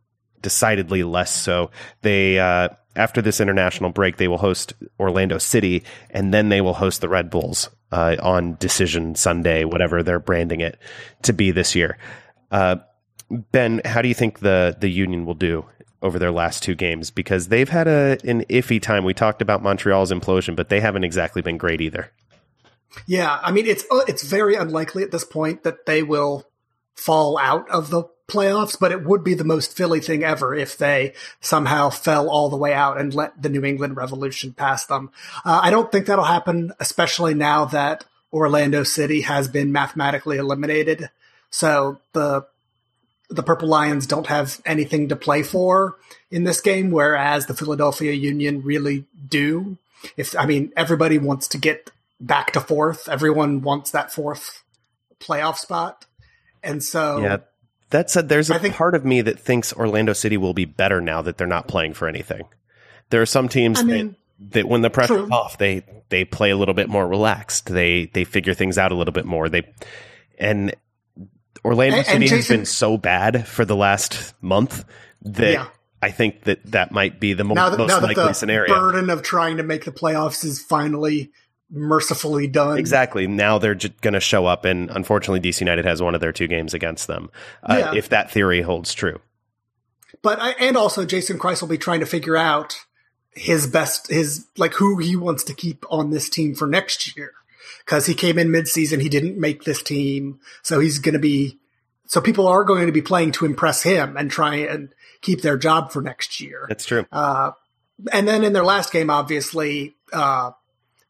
decidedly less so. They uh, after this international break, they will host Orlando City, and then they will host the Red Bulls uh, on Decision Sunday, whatever they're branding it to be this year. Uh, ben, how do you think the the Union will do over their last two games? Because they've had a an iffy time. We talked about Montreal's implosion, but they haven't exactly been great either. Yeah. I mean, it's, uh, it's very unlikely at this point that they will fall out of the playoffs, but it would be the most Philly thing ever if they somehow fell all the way out and let the New England Revolution pass them. Uh, I don't think that'll happen, especially now that Orlando City has been mathematically eliminated. So the the Purple Lions don't have anything to play for in this game, whereas the Philadelphia Union really do. If I mean, everybody wants to get back to fourth. Everyone wants that fourth playoff spot, and so Yeah. That said, there's a think- part of me that thinks Orlando City will be better now that they're not playing for anything. There are some teams I mean, that, that when the pressure's true. off, they they play a little bit more relaxed. They they figure things out a little bit more. They and Orlando And- and City has been so bad for the last month that Yeah. I think that that might be the mo- that, most likely the scenario. burden of trying to make the playoffs is finally mercifully done. Exactly. Now they're j- going to show up, and unfortunately, DC United has one of their two games against them. Uh, Yeah. If that theory holds true, But I, and also Jason Kreis will be trying to figure out his best, his like who he wants to keep on this team for next year. Cause he came in midseason, he didn't make this team. So he's going to be, so people are going to be playing to impress him and try and keep their job for next year. that's true. Uh, and then in their last game, obviously, uh,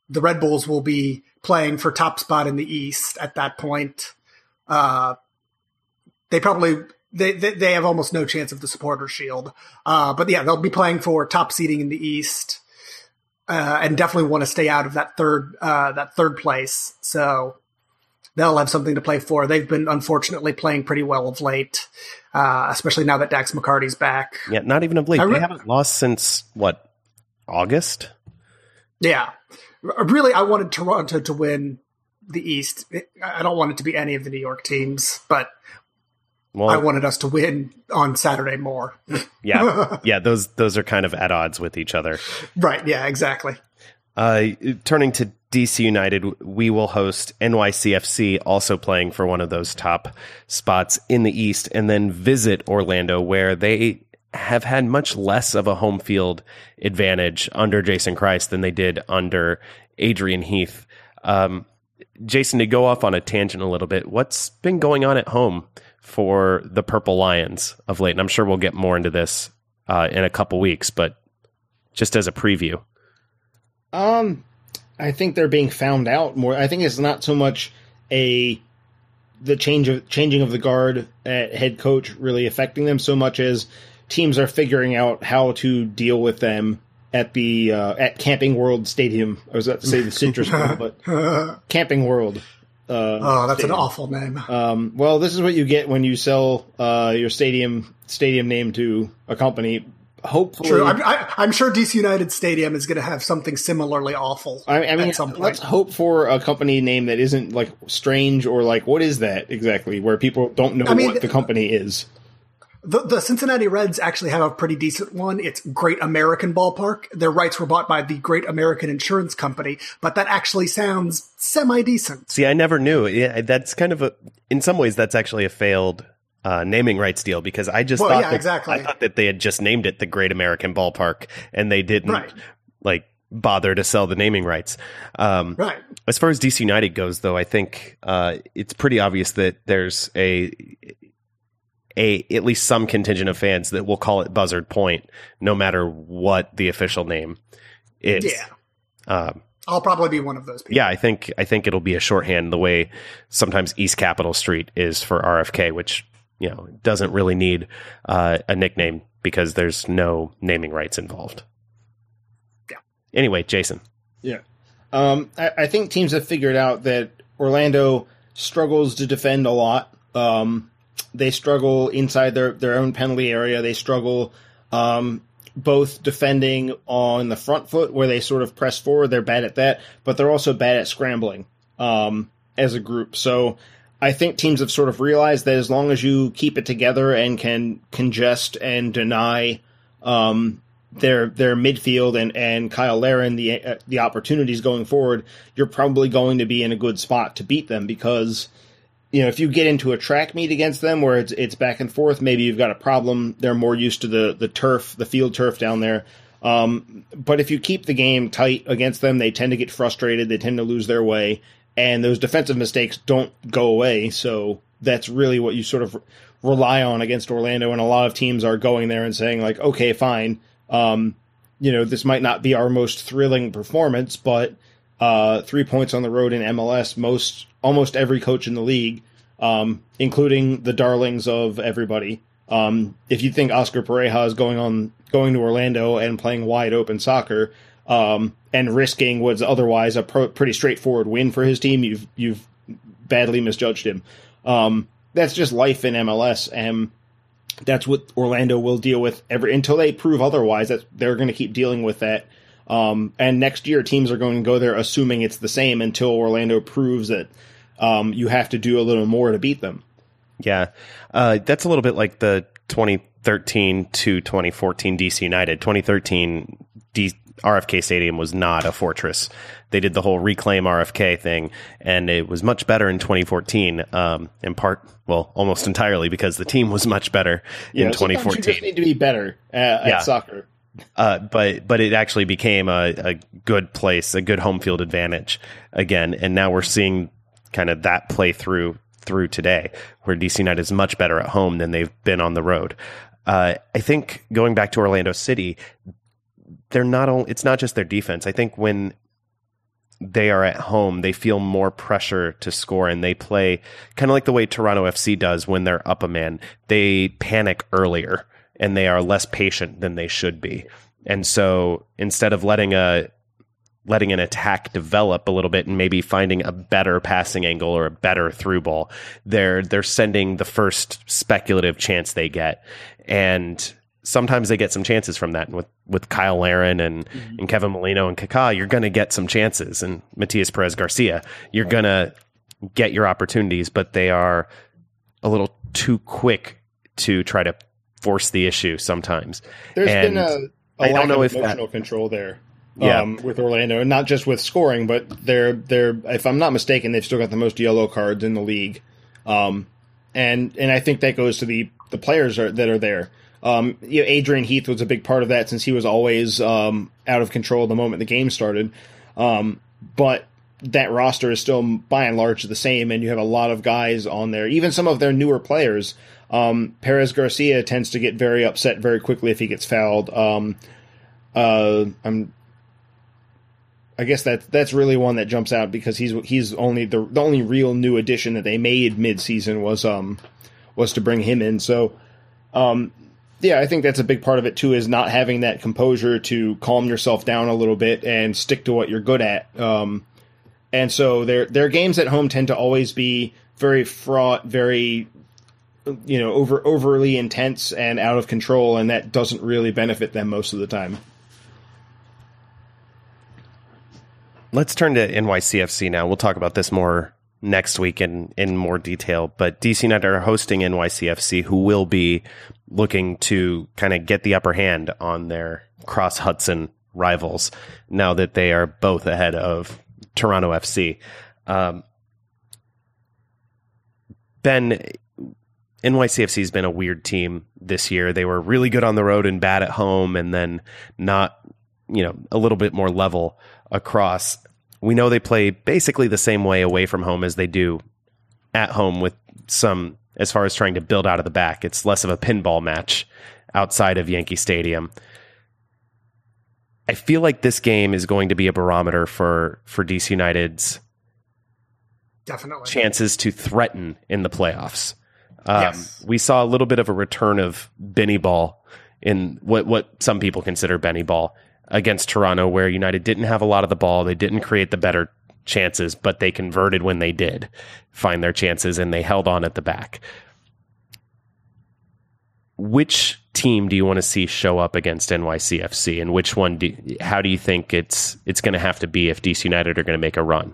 the Red Bulls will be playing for top spot in the East at that point. Uh, they probably they, they they have almost no chance of the supporter shield. Uh, but yeah, they'll be playing for top seeding in the East, uh, and definitely want to stay out of that third uh, that third place. So they'll have something to play for. They've been unfortunately playing pretty well of late, uh, especially now that Dax McCarty's back. Yeah, not even of late. I re- they haven't lost since what August. Yeah. Really, I wanted Toronto to win the East. I don't want it to be any of the New York teams, but Well, I wanted us to win on Saturday more. yeah, yeah. Those those are kind of at odds with each other. right. Yeah, exactly. Uh, turning to DC United, we will host NYCFC, also playing for one of those top spots in the East, and then visit Orlando, where they have had much less of a home field advantage under Jason Kreis than they did under Adrian Heath. Um, Jason, to go off on a tangent a little bit, what's been going on at home for the Purple Lions of late? And I'm sure we'll get more into this uh, in a couple weeks, but just as a preview. Um, I think they're being found out more. I think it's not so much a the change of changing of the guard at head coach really affecting them so much as teams are figuring out how to deal with them at the uh, at Camping World Stadium. I was about to say the Citrus Bowl, but Camping World. Uh, Oh, that's an awful name. Um, well, this is what you get when you sell uh, your stadium stadium name to a company. hopefully, True. I'm, I, I'm sure DC United Stadium is going to have something similarly awful. I, I mean, at some point. let's hope for a company name that isn't like strange or like what is that exactly, where people don't know I mean, what the company is. The, the Cincinnati Reds actually have a pretty decent one. It's Great American Ballpark. Their rights were bought by the Great American Insurance Company, but that actually sounds semi decent. See, I never knew. Yeah, that's kind of a. In some ways, that's actually a failed uh, naming rights deal because I just Well, thought yeah, that, exactly. I thought that they had just named it the Great American Ballpark and they didn't Right. like bother to sell the naming rights. Um, Right. As far as DC United goes, though, I think uh, it's pretty obvious that there's a a at least some contingent of fans that will call it Buzzard Point, no matter what the official name is. Yeah. Um, I'll probably be one of those people. yeah, I think I think it'll be a shorthand the way sometimes East Capitol Street is for RFK, which you know doesn't really need uh, a nickname because there's no naming rights involved. Yeah. Anyway, Jason. Yeah. Um, I, I think teams have figured out that Orlando struggles to defend a lot. Um, they struggle inside their, their own penalty area. They struggle um, both defending on the front foot, where they sort of press forward. They're bad at that, but they're also bad at scrambling um, as a group. So I think teams have sort of realized that as long as you keep it together and can congest and deny um, their their midfield and and Cyle Larin the uh, the opportunities going forward, you're probably going to be in a good spot to beat them because you know if you get into a track meet against them where it's it's back and forth, maybe you've got a problem. They're more used to the the turf, the field turf down there. Um, but if you keep the game tight against them, they tend to get frustrated. They tend to lose their way, and those defensive mistakes don't go away. So that's really what you sort of rely on against Orlando. And a lot of teams are going there and saying like, okay, fine. Um, you know, this might not be our most thrilling performance, but uh, three points on the road in MLS, most almost every coach in the league, um, including the darlings of everybody. Um, if you think Oscar Pareja is going on going to Orlando and playing wide open soccer um, and risking what's otherwise a pro- pretty straightforward win for his team, you've you've badly misjudged him. Um, that's just life in MLS, and that's what Orlando will deal with every until they prove otherwise. That they're going to keep dealing with that. Um, and next year, teams are going to go there assuming it's the same until Orlando proves that um, you have to do a little more to beat them. Yeah, uh, that's a little bit like the 2013 to 2014 DC United. 2013 D- RFK Stadium was not a fortress. They did the whole reclaim RFK thing, and it was much better in 2014. Um, in part, well, almost entirely because the team was much better in sometimes You 2014. just need to be better at, Yeah. at soccer. Uh, but but it actually became a, a good place, a good home field advantage again, and now we're seeing kind of that play through through today, where DC United is much better at home than they've been on the road. Uh, I think going back to Orlando City, they're not only it's not just their defense. I think when they are at home, they feel more pressure to score and they play kind of like the way Toronto FC does when they're up a man. They panic earlier and they are less patient than they should be. And so instead of letting a letting an attack develop a little bit and maybe finding a better passing angle or a better through ball, they're they're sending the first speculative chance they get. And sometimes they get some chances from that. And with with Cyle Larin and, mm-hmm. and Kevin Molino and Kaká, you're going to get some chances. And Matias Perez Garcia, you're going to get your opportunities, but they are a little too quick to try to force the issue sometimes. There's And been a, a I don't lack know of if that- emotional control there. Yeah. Um, with Orlando, and not just with scoring, but they're they're if I'm not mistaken, they've still got the most yellow cards in the league, um, and and I think that goes to the the players are, that are there. Um, you know, Adrian Heath was a big part of that since he was always um, out of control the moment the game started. Um, but that roster is still by and large the same, and you have a lot of guys on there, even some of their newer players. Um, Perez Garcia tends to get very upset very quickly if he gets fouled. Um, uh, I'm, I guess that that's really one that jumps out because he's he's only the the only real new addition that they made mid season was um was to bring him in. So, um, yeah, I think that's a big part of it too is not having that composure to calm yourself down a little bit and stick to what you're good at. Um, and so their their games at home tend to always be very fraught, very you know over overly intense and out of control, and that doesn't really benefit them most of the time. Let's turn to NYCFC now. We'll talk about this more next week in, in more detail. But DC United are hosting NYCFC, who will be looking to kind of get the upper hand on their cross Hudson rivals now that they are both ahead of Toronto FC. Um, ben, NYCFC has been a weird team this year. They were really good on the road and bad at home, and then not, you know, a little bit more level across. We know they play basically the same way away from home as they do at home with some as far as trying to build out of the back. It's less of a pinball match outside of Yankee Stadium. I feel like this game is going to be a barometer for for DC United's definitely chances to threaten in the playoffs. Um, Yes. We saw a little bit of a return of Benny Ball in what what some people consider Benny Ball against Toronto, where United didn't have a lot of the ball, they didn't create the better chances, but they converted when they did find their chances and they held on at the back. Which team do you want to see show up against NYCFC, and which one? Do, how do you think it's it's going to have to be if DC United are going to make a run?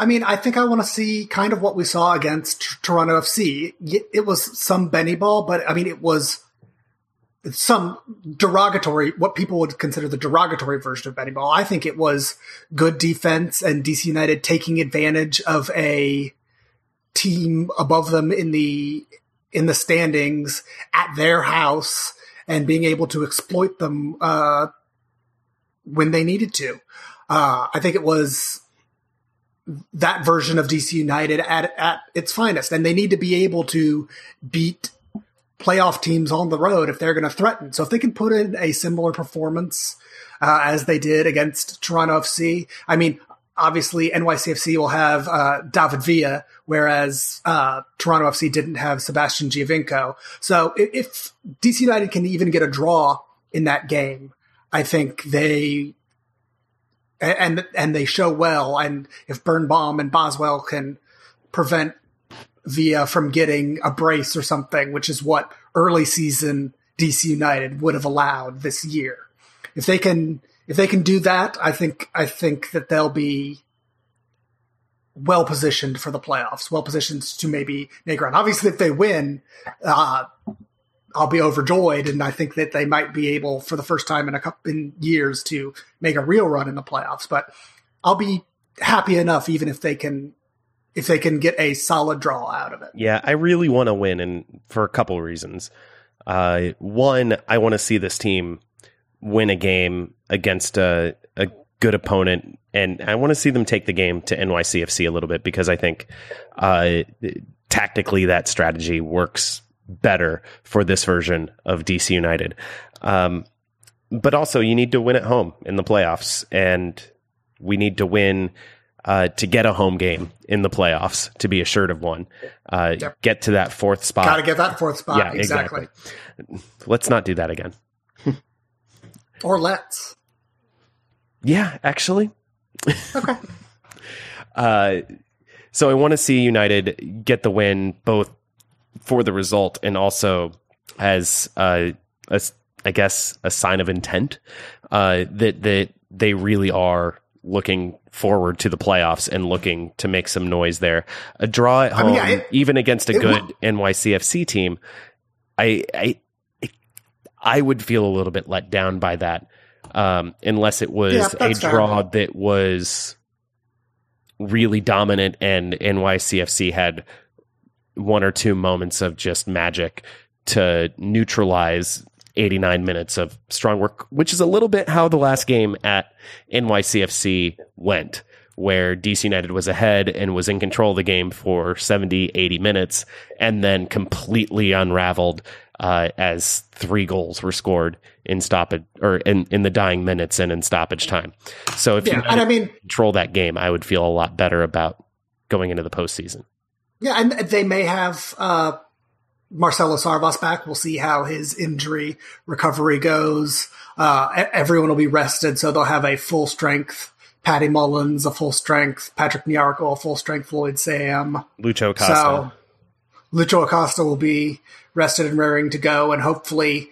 I mean, I think I want to see kind of what we saw against Toronto FC. It was some Benny ball, but I mean, it was some derogatory, what people would consider the derogatory version of Benny ball. I think it was good defense and DC United taking advantage of a team above them in the in the standings at their house and being able to exploit them uh, when they needed to. Uh, I think it was that version of DC United at at its finest, and they need to be able to beat playoff teams on the road if they're going to threaten. So if they can put in a similar performance uh, as they did against Toronto FC, I mean, obviously NYCFC will have uh, David Villa, whereas uh, Toronto FC didn't have Sebastian Giovinco. So if, if DC United can even get a draw in that game, I think they and and they show well. And if Birnbaum and Boswell can prevent Villa from getting a brace or something, which is what early season DC United would have allowed this year, if they can if they can do that, I think I think that they'll be well positioned for the playoffs, well positioned to maybe make a run. Obviously, if they win, uh, I'll be overjoyed, and I think that they might be able, for the first time in a couple in years, to make a real run in the playoffs. But I'll be happy enough, even if they can, if they can get a solid draw out of it. Yeah, I really want to win, and for a couple of reasons. Uh, one, I want to see this team win a game against a, a good opponent, and I want to see them take the game to NYCFC a little bit because I think uh, tactically that strategy works better for this version of DC United. Um, but also, you need to win at home in the playoffs, and we need to win uh, to get a home game in the playoffs to be assured of one. Uh, Yep. Get to that fourth spot. Got to get that fourth spot. Yeah, exactly. Let's not do that again. Or let's. Yeah, actually. Okay. Uh, so I want to see United get the win, both for the result and also as uh, a I guess a sign of intent uh, that that they really are looking forward to the playoffs and looking to make some noise there. A draw at I home, mean, yeah, it- even against a good NYCFC team, I I I would feel a little bit let down by that, um, unless it was Yeah, a fair. draw that was really dominant and NYCFC had one or two moments of just magic to neutralize 89 minutes of strong work, which is a little bit how the last game at NYCFC went, where DC United was ahead and was in control of the game for 70, 80 minutes, and then completely unraveled uh, as three goals were scored in stoppage or in, in the dying minutes and in stoppage time. So if Yeah, you and I mean, control that game, I would feel a lot better about going into the postseason. Yeah, and they may have uh, Marcelo Sarvas back. We'll see how his injury recovery goes. Uh, everyone will be rested, so they'll have a full strength Patty Mullins, a full strength Patrick Nyarko, a full strength Lloyd Sam. Lucho Costa. So, Lucho Acosta will be rested and raring to go, and hopefully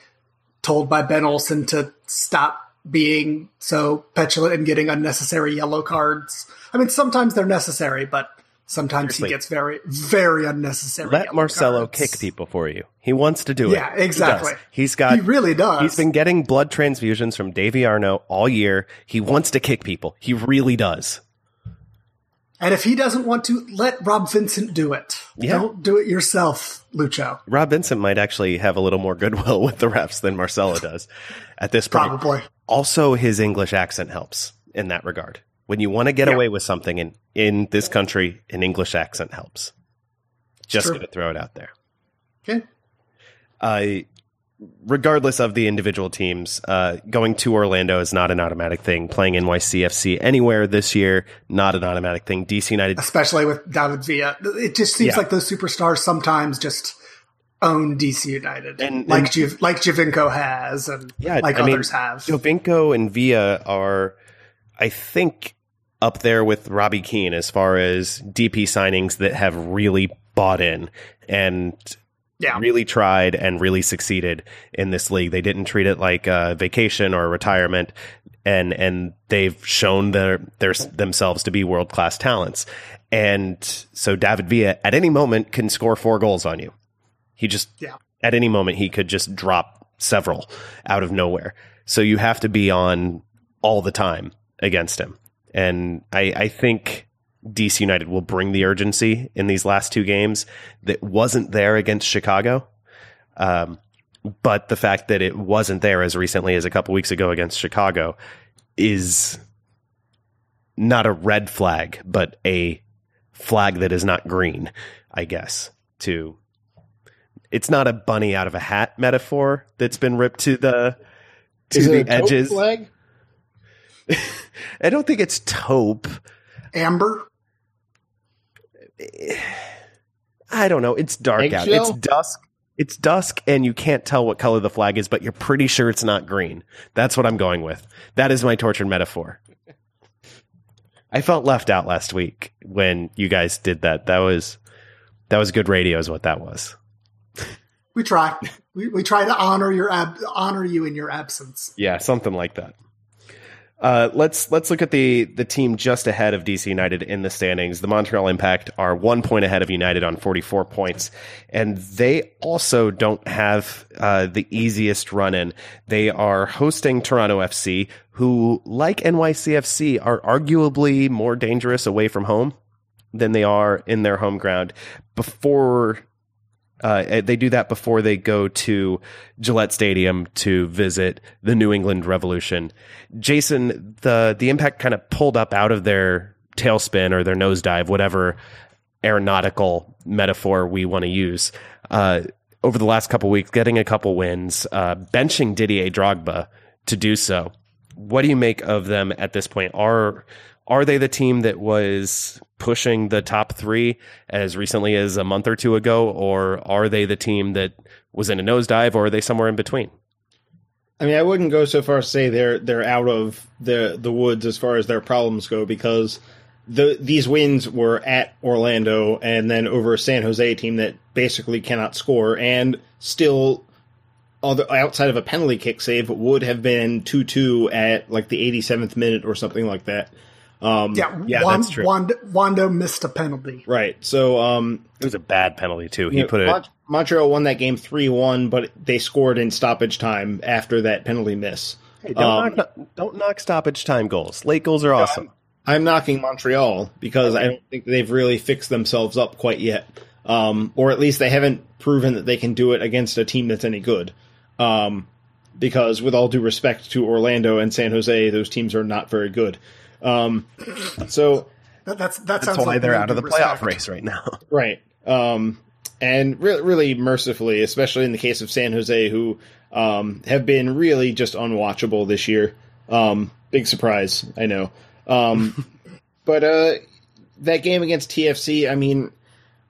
told by Ben Olsen to stop being so petulant and getting unnecessary yellow cards. I mean, sometimes they're necessary, but sometimes Seriously. he gets very, very unnecessary. Let Marcelo cards. kick people for you. He wants to do it. Yeah, exactly. He he's got. He really does. He's been getting blood transfusions from Davy Arnaud all year. He wants to kick people. He really does. And if he doesn't want to, let Rob Vincent do it. Yeah. Don't do it yourself, Lucho. Rob Vincent might actually have a little more goodwill with the refs than Marcelo does at this point. Probably. Also, his English accent helps in that regard. When you want to get Yeah. away with something in, in this country, an English accent helps. Just going to throw it out there. Okay. Uh, regardless of the individual teams, uh, going to Orlando is not an automatic thing. Playing NYCFC anywhere this year, not an automatic thing. DC United, Especially with David Villa. It just seems Yeah. like those superstars sometimes just own DC United. And- like and- Giv- like Giovinco has and Yeah, like I mean, others have. Giovinco and Villa are, I think, up there with Robbie Keane as far as DP signings that have really bought in and yeah. really tried and really succeeded in this league. They didn't treat it like a vacation or a retirement, and and they've shown their their themselves to be world class talents. And so David Villa at any moment can score four goals on you. He just Yeah. at any moment he could just drop several out of nowhere. So you have to be on all the time against him. And I, I think DC United will bring the urgency in these last two games that wasn't there against Chicago. Um, but the fact that it wasn't there as recently as a couple weeks ago against Chicago is not a red flag, but a flag that is not green, I guess. To it's not a bunny out of a hat metaphor that's been ripped to the to Is it the a edges. flag? I don't think it's taupe. Amber. I don't know. It's dark out. It's dusk. It's dusk, and you can't tell what color the flag is, but you're pretty sure it's not green. That's what I'm going with. That is my tortured metaphor. I felt left out last week when you guys did that. That was that was good radio, is what that was. We try. we, we try to honor your ab- honor you in your absence. Yeah, something like that. Uh, let's let's look at the the team just ahead of DC United in the standings. The Montreal Impact are one point ahead of United on 44 points, and they also don't have uh, the easiest run in. They are hosting Toronto FC, who, like NYCFC, are arguably more dangerous away from home than they are in their home ground. Before uh, they do that before they go to Gillette Stadium to visit the New England Revolution. Jason, the the impact kind of pulled up out of their tailspin or their nosedive, whatever aeronautical metaphor we want to use. Uh, over the last couple weeks, getting a couple wins, uh, benching Didier Drogba to do so. What do you make of them at this point? Are are they the team that was pushing the top three as recently as a month or two ago, or are they the team that was in a nosedive, or are they somewhere in between? I mean, I wouldn't go so far as to say they're they're out of the the woods as far as their problems go because the these wins were at Orlando and then over a San Jose team that basically cannot score and still outside of a penalty kick save would have been 2-2 at like the 87th minute or something like that. Um, Yeah, Yeah, Wan- that's true. Wand- Wondo missed a penalty. Right. So um, It was a bad penalty too. He you know, put it. Mont- Montreal won that game 3-1 but they scored in stoppage time after that penalty miss. Hey, don't, Um, knock, don't knock stoppage time goals. Late goals are awesome. I'm knocking Montreal because I don't think they've really fixed themselves up quite yet. Um, or at least they haven't proven that they can do it against a team that's any good. Um, because with all due respect to Orlando and San Jose, those teams are not very good. Um, so That, that's that That's sounds why like they're out of the due playoff race right now. Right. Um, and re- really mercifully, especially in the case of San Jose, who um, have been really just unwatchable this year. Um, big surprise, I know. Um, but uh, that game against TFC, I mean,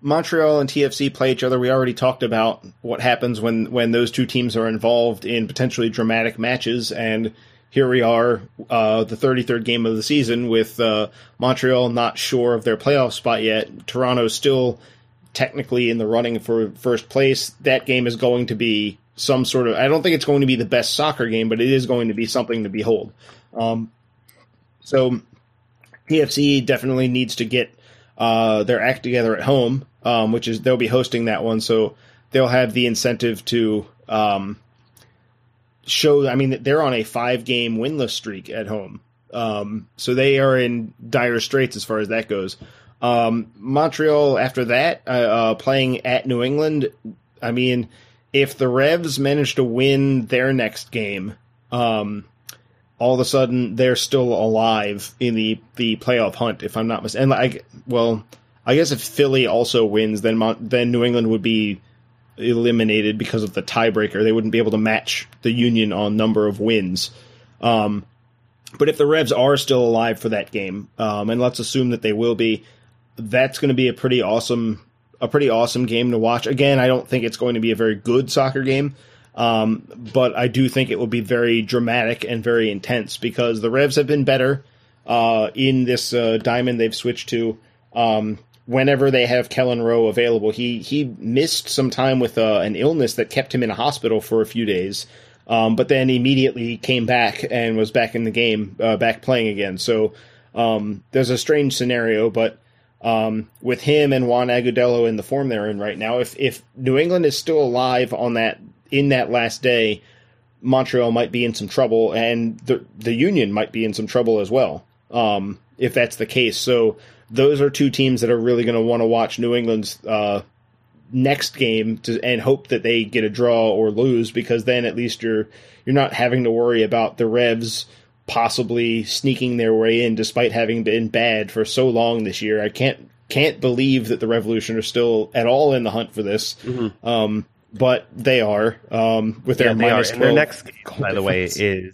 Montreal and TFC play each other. We already talked about what happens when, when those two teams are involved in potentially dramatic matches, and here we are, uh, the 33rd game of the season with uh, Montreal not sure of their playoff spot yet. Toronto still technically in the running for first place, that game is going to be some sort of. I don't think it's going to be the best soccer game, but it is going to be something to behold. Um, so TFC definitely needs to get uh, their act together at home, um, which is they'll be hosting that one, so they'll have the incentive to um, show. I mean, they're on a five-game winless streak at home, um, so they are in dire straits as far as that goes. Um, Montreal after that, uh, uh, playing at New England. I mean, if the Revs manage to win their next game, um, all of a sudden they're still alive in the the playoff hunt. If I'm not mistaken, and like, well, I guess if Philly also wins, then Mon- then New England would be eliminated because of the tiebreaker. They wouldn't be able to match the Union on number of wins. Um, but if the Revs are still alive for that game, um, and let's assume that they will be, that's going to be a pretty awesome a pretty awesome game to watch. Again, I don't think it's going to be a very good soccer game, um, but I do think it will be very dramatic and very intense because the Revs have been better uh, in this uh, diamond they've switched to. Um, whenever they have Kelyn Rowe available, he he missed some time with uh, an illness that kept him in a hospital for a few days. Um, but then immediately came back and was back in the game, uh, back playing again. So um, there's a strange scenario, but um, with him and Juan Agudelo in the form they're in right now, if if New England is still alive on that in that last day, Montreal might be in some trouble, and the the Union might be in some trouble as well. Um, if that's the case, so those are two teams that are really going to want to watch New England's uh, next game to, and hope that they get a draw or lose, because then at least you're you're not having to worry about the Revs possibly sneaking their way in despite having been bad for so long this year. I can't can't believe that the Revolution are still at all in the hunt for this. Mm-hmm. Um, but they are um, with their yeah, minus and their next game, by the way, is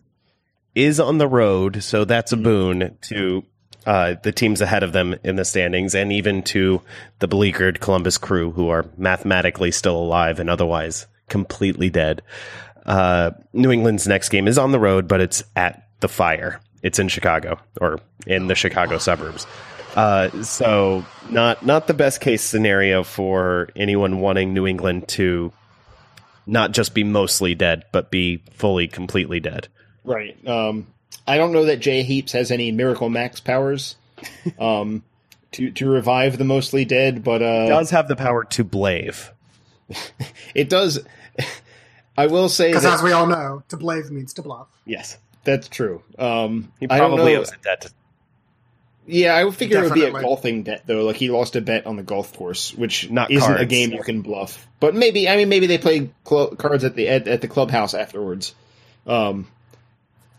is on the road, so that's a boon to uh, the teams ahead of them in the standings, and even to the beleaguered Columbus Crew, who are mathematically still alive and otherwise completely dead. Uh, New England's next game is on the road, but it's at the fire. It's in Chicago or in the Chicago suburbs. Uh, so not not the best case scenario for anyone wanting New England to not just be mostly dead, but be fully, completely dead. Right. Um, I don't know that Jay Heaps has any miracle max powers um, to to revive the mostly dead, but uh, does have the power to blave. it does. I will say because, as we all know, to blave means to bluff. Yes. That's true. Um, he probably owes a debt. To- yeah, I would figure Definitely. it would be a golfing debt though. Like he lost a bet on the golf course, which Not isn't cards. a game you can bluff. But maybe I mean maybe they play cl- cards at the at, at, the clubhouse afterwards. Um,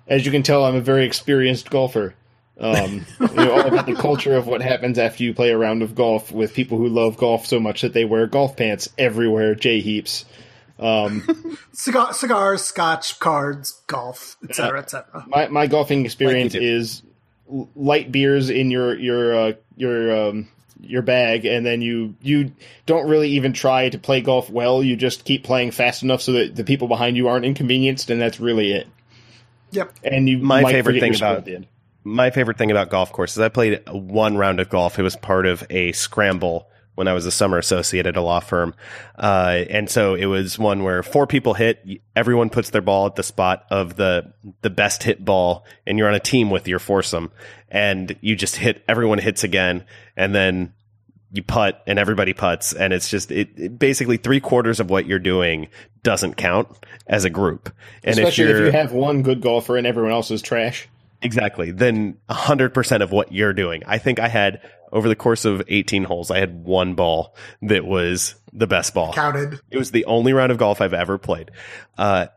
as you can tell, I'm a very experienced golfer. Um, you know, all about the culture of what happens after you play a round of golf with people who love golf so much that they wear golf pants everywhere. Jay Heaps. Um, Cigar, cigars, scotch, cards, golf, etc., etc. My my golfing experience like is light beers in your your uh, your um, your bag, and then you you don't really even try to play golf well. You just keep playing fast enough so that the people behind you aren't inconvenienced, and that's really it. Yep. And you my favorite thing about my favorite thing about golf courses. I played one round of golf. It was part of a scramble when I was a summer associate at a law firm. Uh, and so it was one where four people hit, everyone puts their ball at the spot of the, the best hit ball and you're on a team with your foursome and you just hit, everyone hits again and then you putt and everybody puts and it's just it, it, basically three quarters of what you're doing doesn't count as a group and especially if, if you have one good golfer and everyone else is trash exactly then 100% of what you're doing i think i had over the course of 18 holes, I had one ball that was the best ball. Counted. It was the only round of golf I've ever played. Uh,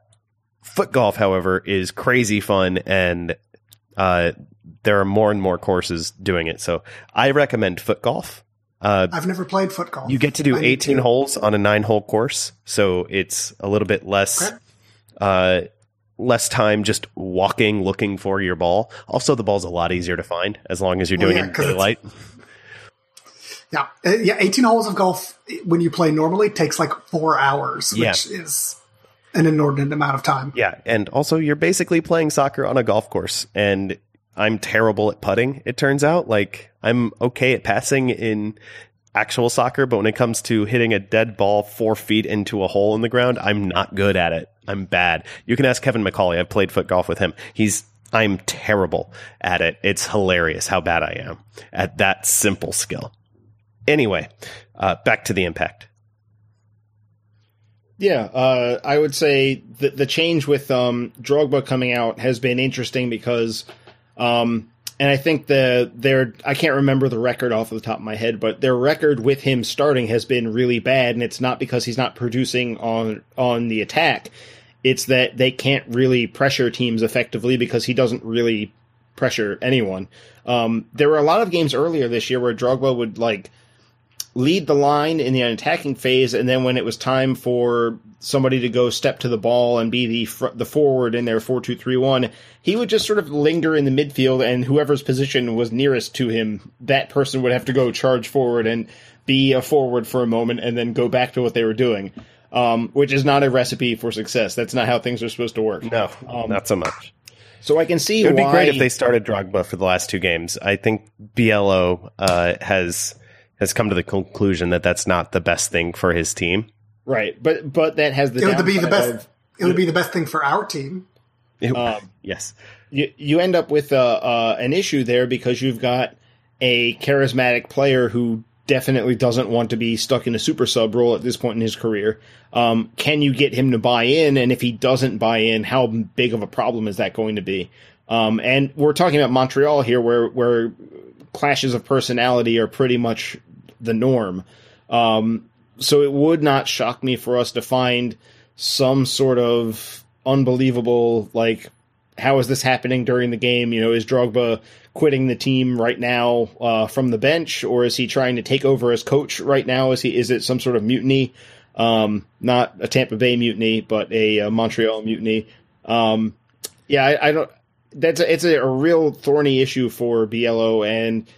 foot golf, however, is crazy fun and uh, there are more and more courses doing it. So I recommend foot golf. Uh, I've never played foot golf. You get to do 18 to. holes on a nine hole course. So it's a little bit less. Okay. Uh, less time just walking looking for your ball. Also, the ball's a lot easier to find as long as you're doing well, yeah, it in daylight. Yeah, uh, yeah. Eighteen holes of golf when you play normally takes like four hours, which yeah. is an inordinate amount of time. Yeah, and also you're basically playing soccer on a golf course, and I'm terrible at putting. It turns out, like I'm okay at passing in. actual soccer, but when it comes to hitting a dead ball four feet into a hole in the ground, I'm not good at it. I'm bad. You can ask Kevin McCauley. I've played foot golf with him. He's I'm terrible at it. It's hilarious how bad I am at that simple skill. Anyway, uh, back to the impact. Yeah, uh, I would say the the change with um, Drogba coming out has been interesting because, um, and I think the their I can't remember the record off the top of my head, but their record with him starting has been really bad, and it's not because he's not producing on on the attack. It's that they can't really pressure teams effectively because he doesn't really pressure anyone. Um, there were a lot of games earlier this year where Drogba would like lead the line in the attacking phase, and then when it was time for somebody to go step to the ball and be the fr- the forward in their four two three one, he would just sort of linger in the midfield, and whoever's position was nearest to him, that person would have to go charge forward and be a forward for a moment, and then go back to what they were doing. Um, which is not a recipe for success. That's not how things are supposed to work. No, um, not so much. So I can see it would why... be great if they started Drogba for the last two games. I think Biello uh, has has come to the conclusion that that's not the best thing for his team. Right, but but that has the it would be the best. Of, it would be the best thing for our team. It, um, yes, you you end up with uh, uh, an issue there because you've got a charismatic player who definitely doesn't want to be stuck in a super sub role at this point in his career. Um, can you get him to buy in? And if he doesn't buy in, how big of a problem is that going to be? Um, and we're talking about Montreal here, where where clashes of personality are pretty much the norm. Um, so it would not shock me for us to find some sort of unbelievable like how is this happening during the game? You know, is Drogba quitting the team right now uh, from the bench, or is he trying to take over as coach right now? Is he is it some sort of mutiny? Um, not a Tampa Bay mutiny, but a, a Montreal mutiny. Um, yeah, I, I, don't. That's a, it's a, a, real thorny issue for Biello, and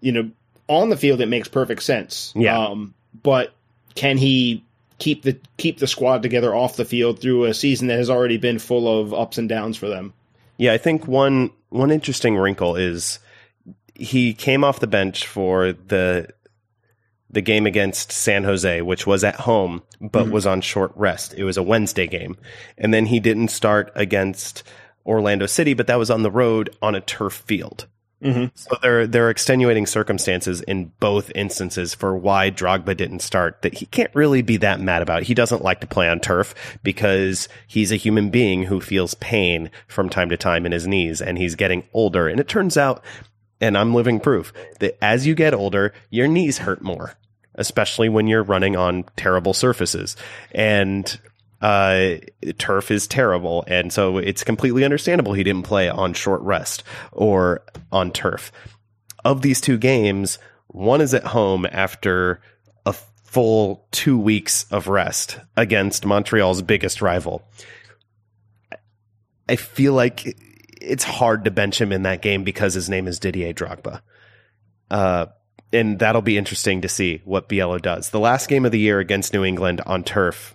you know, on the field it makes perfect sense. Yeah, um, but can he keep the keep the squad together off the field through a season that has already been full of ups and downs for them? Yeah, I think one one interesting wrinkle is he came off the bench for the the game against San Jose, which was at home but mm-hmm. was on short rest. It was a Wednesday game, and then he didn't start against Orlando City, but that was on the road on a turf field. Mm-hmm. So there, there are extenuating circumstances in both instances for why Drogba didn't start that he can't really be that mad about. He doesn't like to play on turf because he's a human being who feels pain from time to time in his knees and he's getting older. And it turns out, and I'm living proof that as you get older, your knees hurt more, especially when you're running on terrible surfaces. And uh, turf is terrible, and so it's completely understandable he didn't play on short rest or on turf. Of these two games, one is at home after a full two weeks of rest against Montreal's biggest rival. I feel like it's hard to bench him in that game because his name is Didier Drogba. Uh, and that'll be interesting to see what Biello does. The last game of the year against New England on turf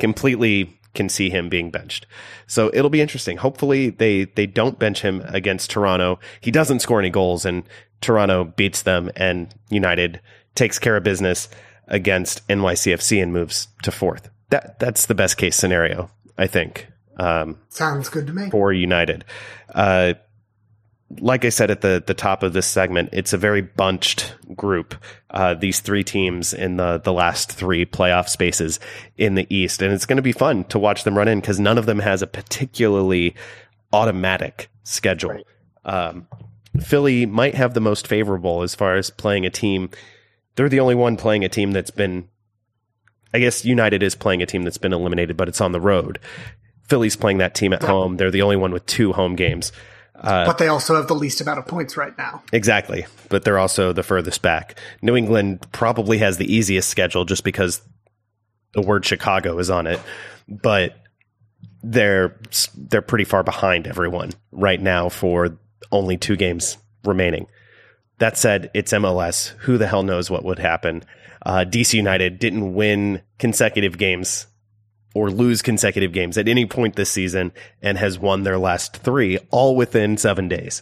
completely can see him being benched. So it'll be interesting. Hopefully they they don't bench him against Toronto. He doesn't score any goals and Toronto beats them and United takes care of business against NYCFC and moves to fourth. That that's the best case scenario, I think. Um, Sounds good to me. For United. Uh, like I said at the the top of this segment, it's a very bunched group. Uh, these three teams in the the last three playoff spaces in the East, and it's going to be fun to watch them run in because none of them has a particularly automatic schedule. Right. Um, Philly might have the most favorable as far as playing a team. They're the only one playing a team that's been. I guess United is playing a team that's been eliminated, but it's on the road. Philly's playing that team at home. They're the only one with two home games. Uh, but they also have the least amount of points right now. Exactly. But they're also the furthest back. New England probably has the easiest schedule just because the word Chicago is on it. But they're they're pretty far behind everyone right now for only two games remaining. That said, it's MLS. Who the hell knows what would happen? Uh, DC United didn't win consecutive games or lose consecutive games at any point this season and has won their last three all within seven days.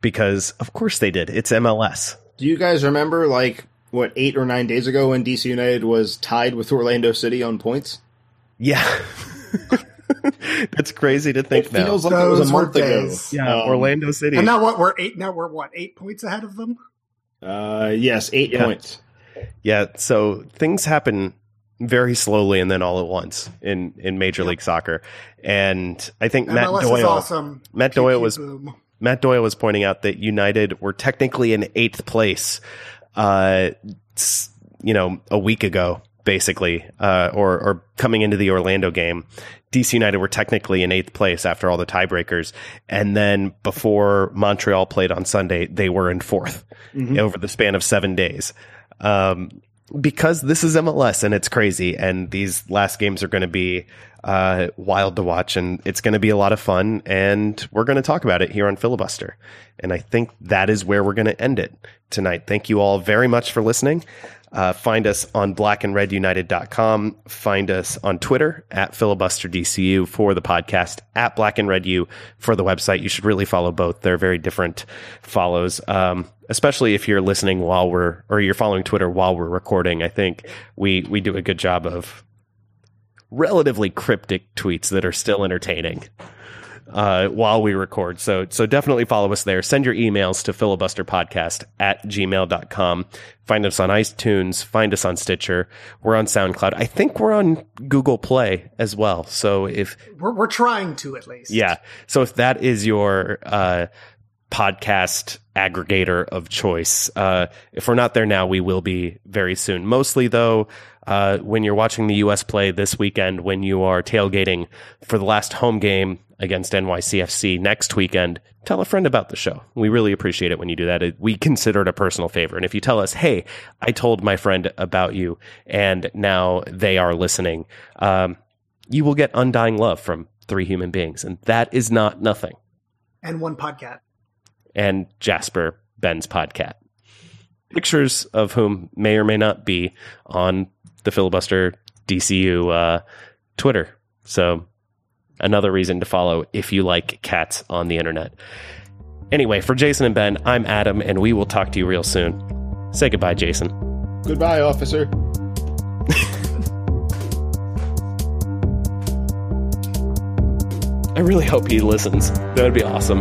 Because of course they did. It's MLS. Do you guys remember like what eight or nine days ago when DC United was tied with Orlando City on points. Yeah. That's crazy to think It now. feels like it was a were month ago. yeah, Um, Orlando City. And now what? We're eight. Now we're what? Eight points ahead of them. Uh, yes, eight Yeah. points. Yeah, so things happen very slowly and then all at once in in Major League Soccer. And I think Matt MLS is Doyle awesome. Matt Doyle PP was boom. Matt Doyle was pointing out that United were technically in eighth place, uh, you know, a week ago, basically, uh, or, or coming into the Orlando game. DC United were technically in eighth place after all the tiebreakers. And then before Montreal played on Sunday, they were in 4th over the span of seven days. Um, because this is MLS and it's crazy, and these last games are going to be uh, wild to watch, and it's going to be a lot of fun, and we're going to talk about it here on Filibuster. And I think that is where we're going to end it tonight. Thank you all very much for listening. Uh, find us on blackandredunited.com. Find us on Twitter at filibusterdcu for the podcast, at black and red u for the website. You should really follow both. They're very different follows. Um, especially if you're listening while we're, or you're following Twitter while we're recording. I think we, we do a good job of relatively cryptic tweets that are still entertaining uh, while we record. So so definitely follow us there. Send your emails to filibusterpodcast at gmail.com. Find us on iTunes. Find us on Stitcher. We're on SoundCloud. I think we're on Google Play as well. So if We're we're trying to at least. yeah. So if that is your uh, podcast aggregator of choice, uh, if we're not there now, we will be very soon. Mostly though, uh, when you're watching the U.S. play this weekend, when you are tailgating for the last home game against NYCFC next weekend, tell a friend about the show. We really appreciate it when you do that. We consider it a personal favor. And if you tell us, hey, I told my friend about you and now they are listening, um, you will get undying love from three human beings. And that is not nothing. And one podcast. And Jasper, Ben's podcat. Pictures of whom may or may not be on the filibuster DCU uh, Twitter. So another reason to follow if you like cats on the internet. Anyway, for Jason and Ben, I'm Adam, and we will talk to you real soon. Say goodbye, Jason. Goodbye, officer. I really hope he listens. That would be awesome.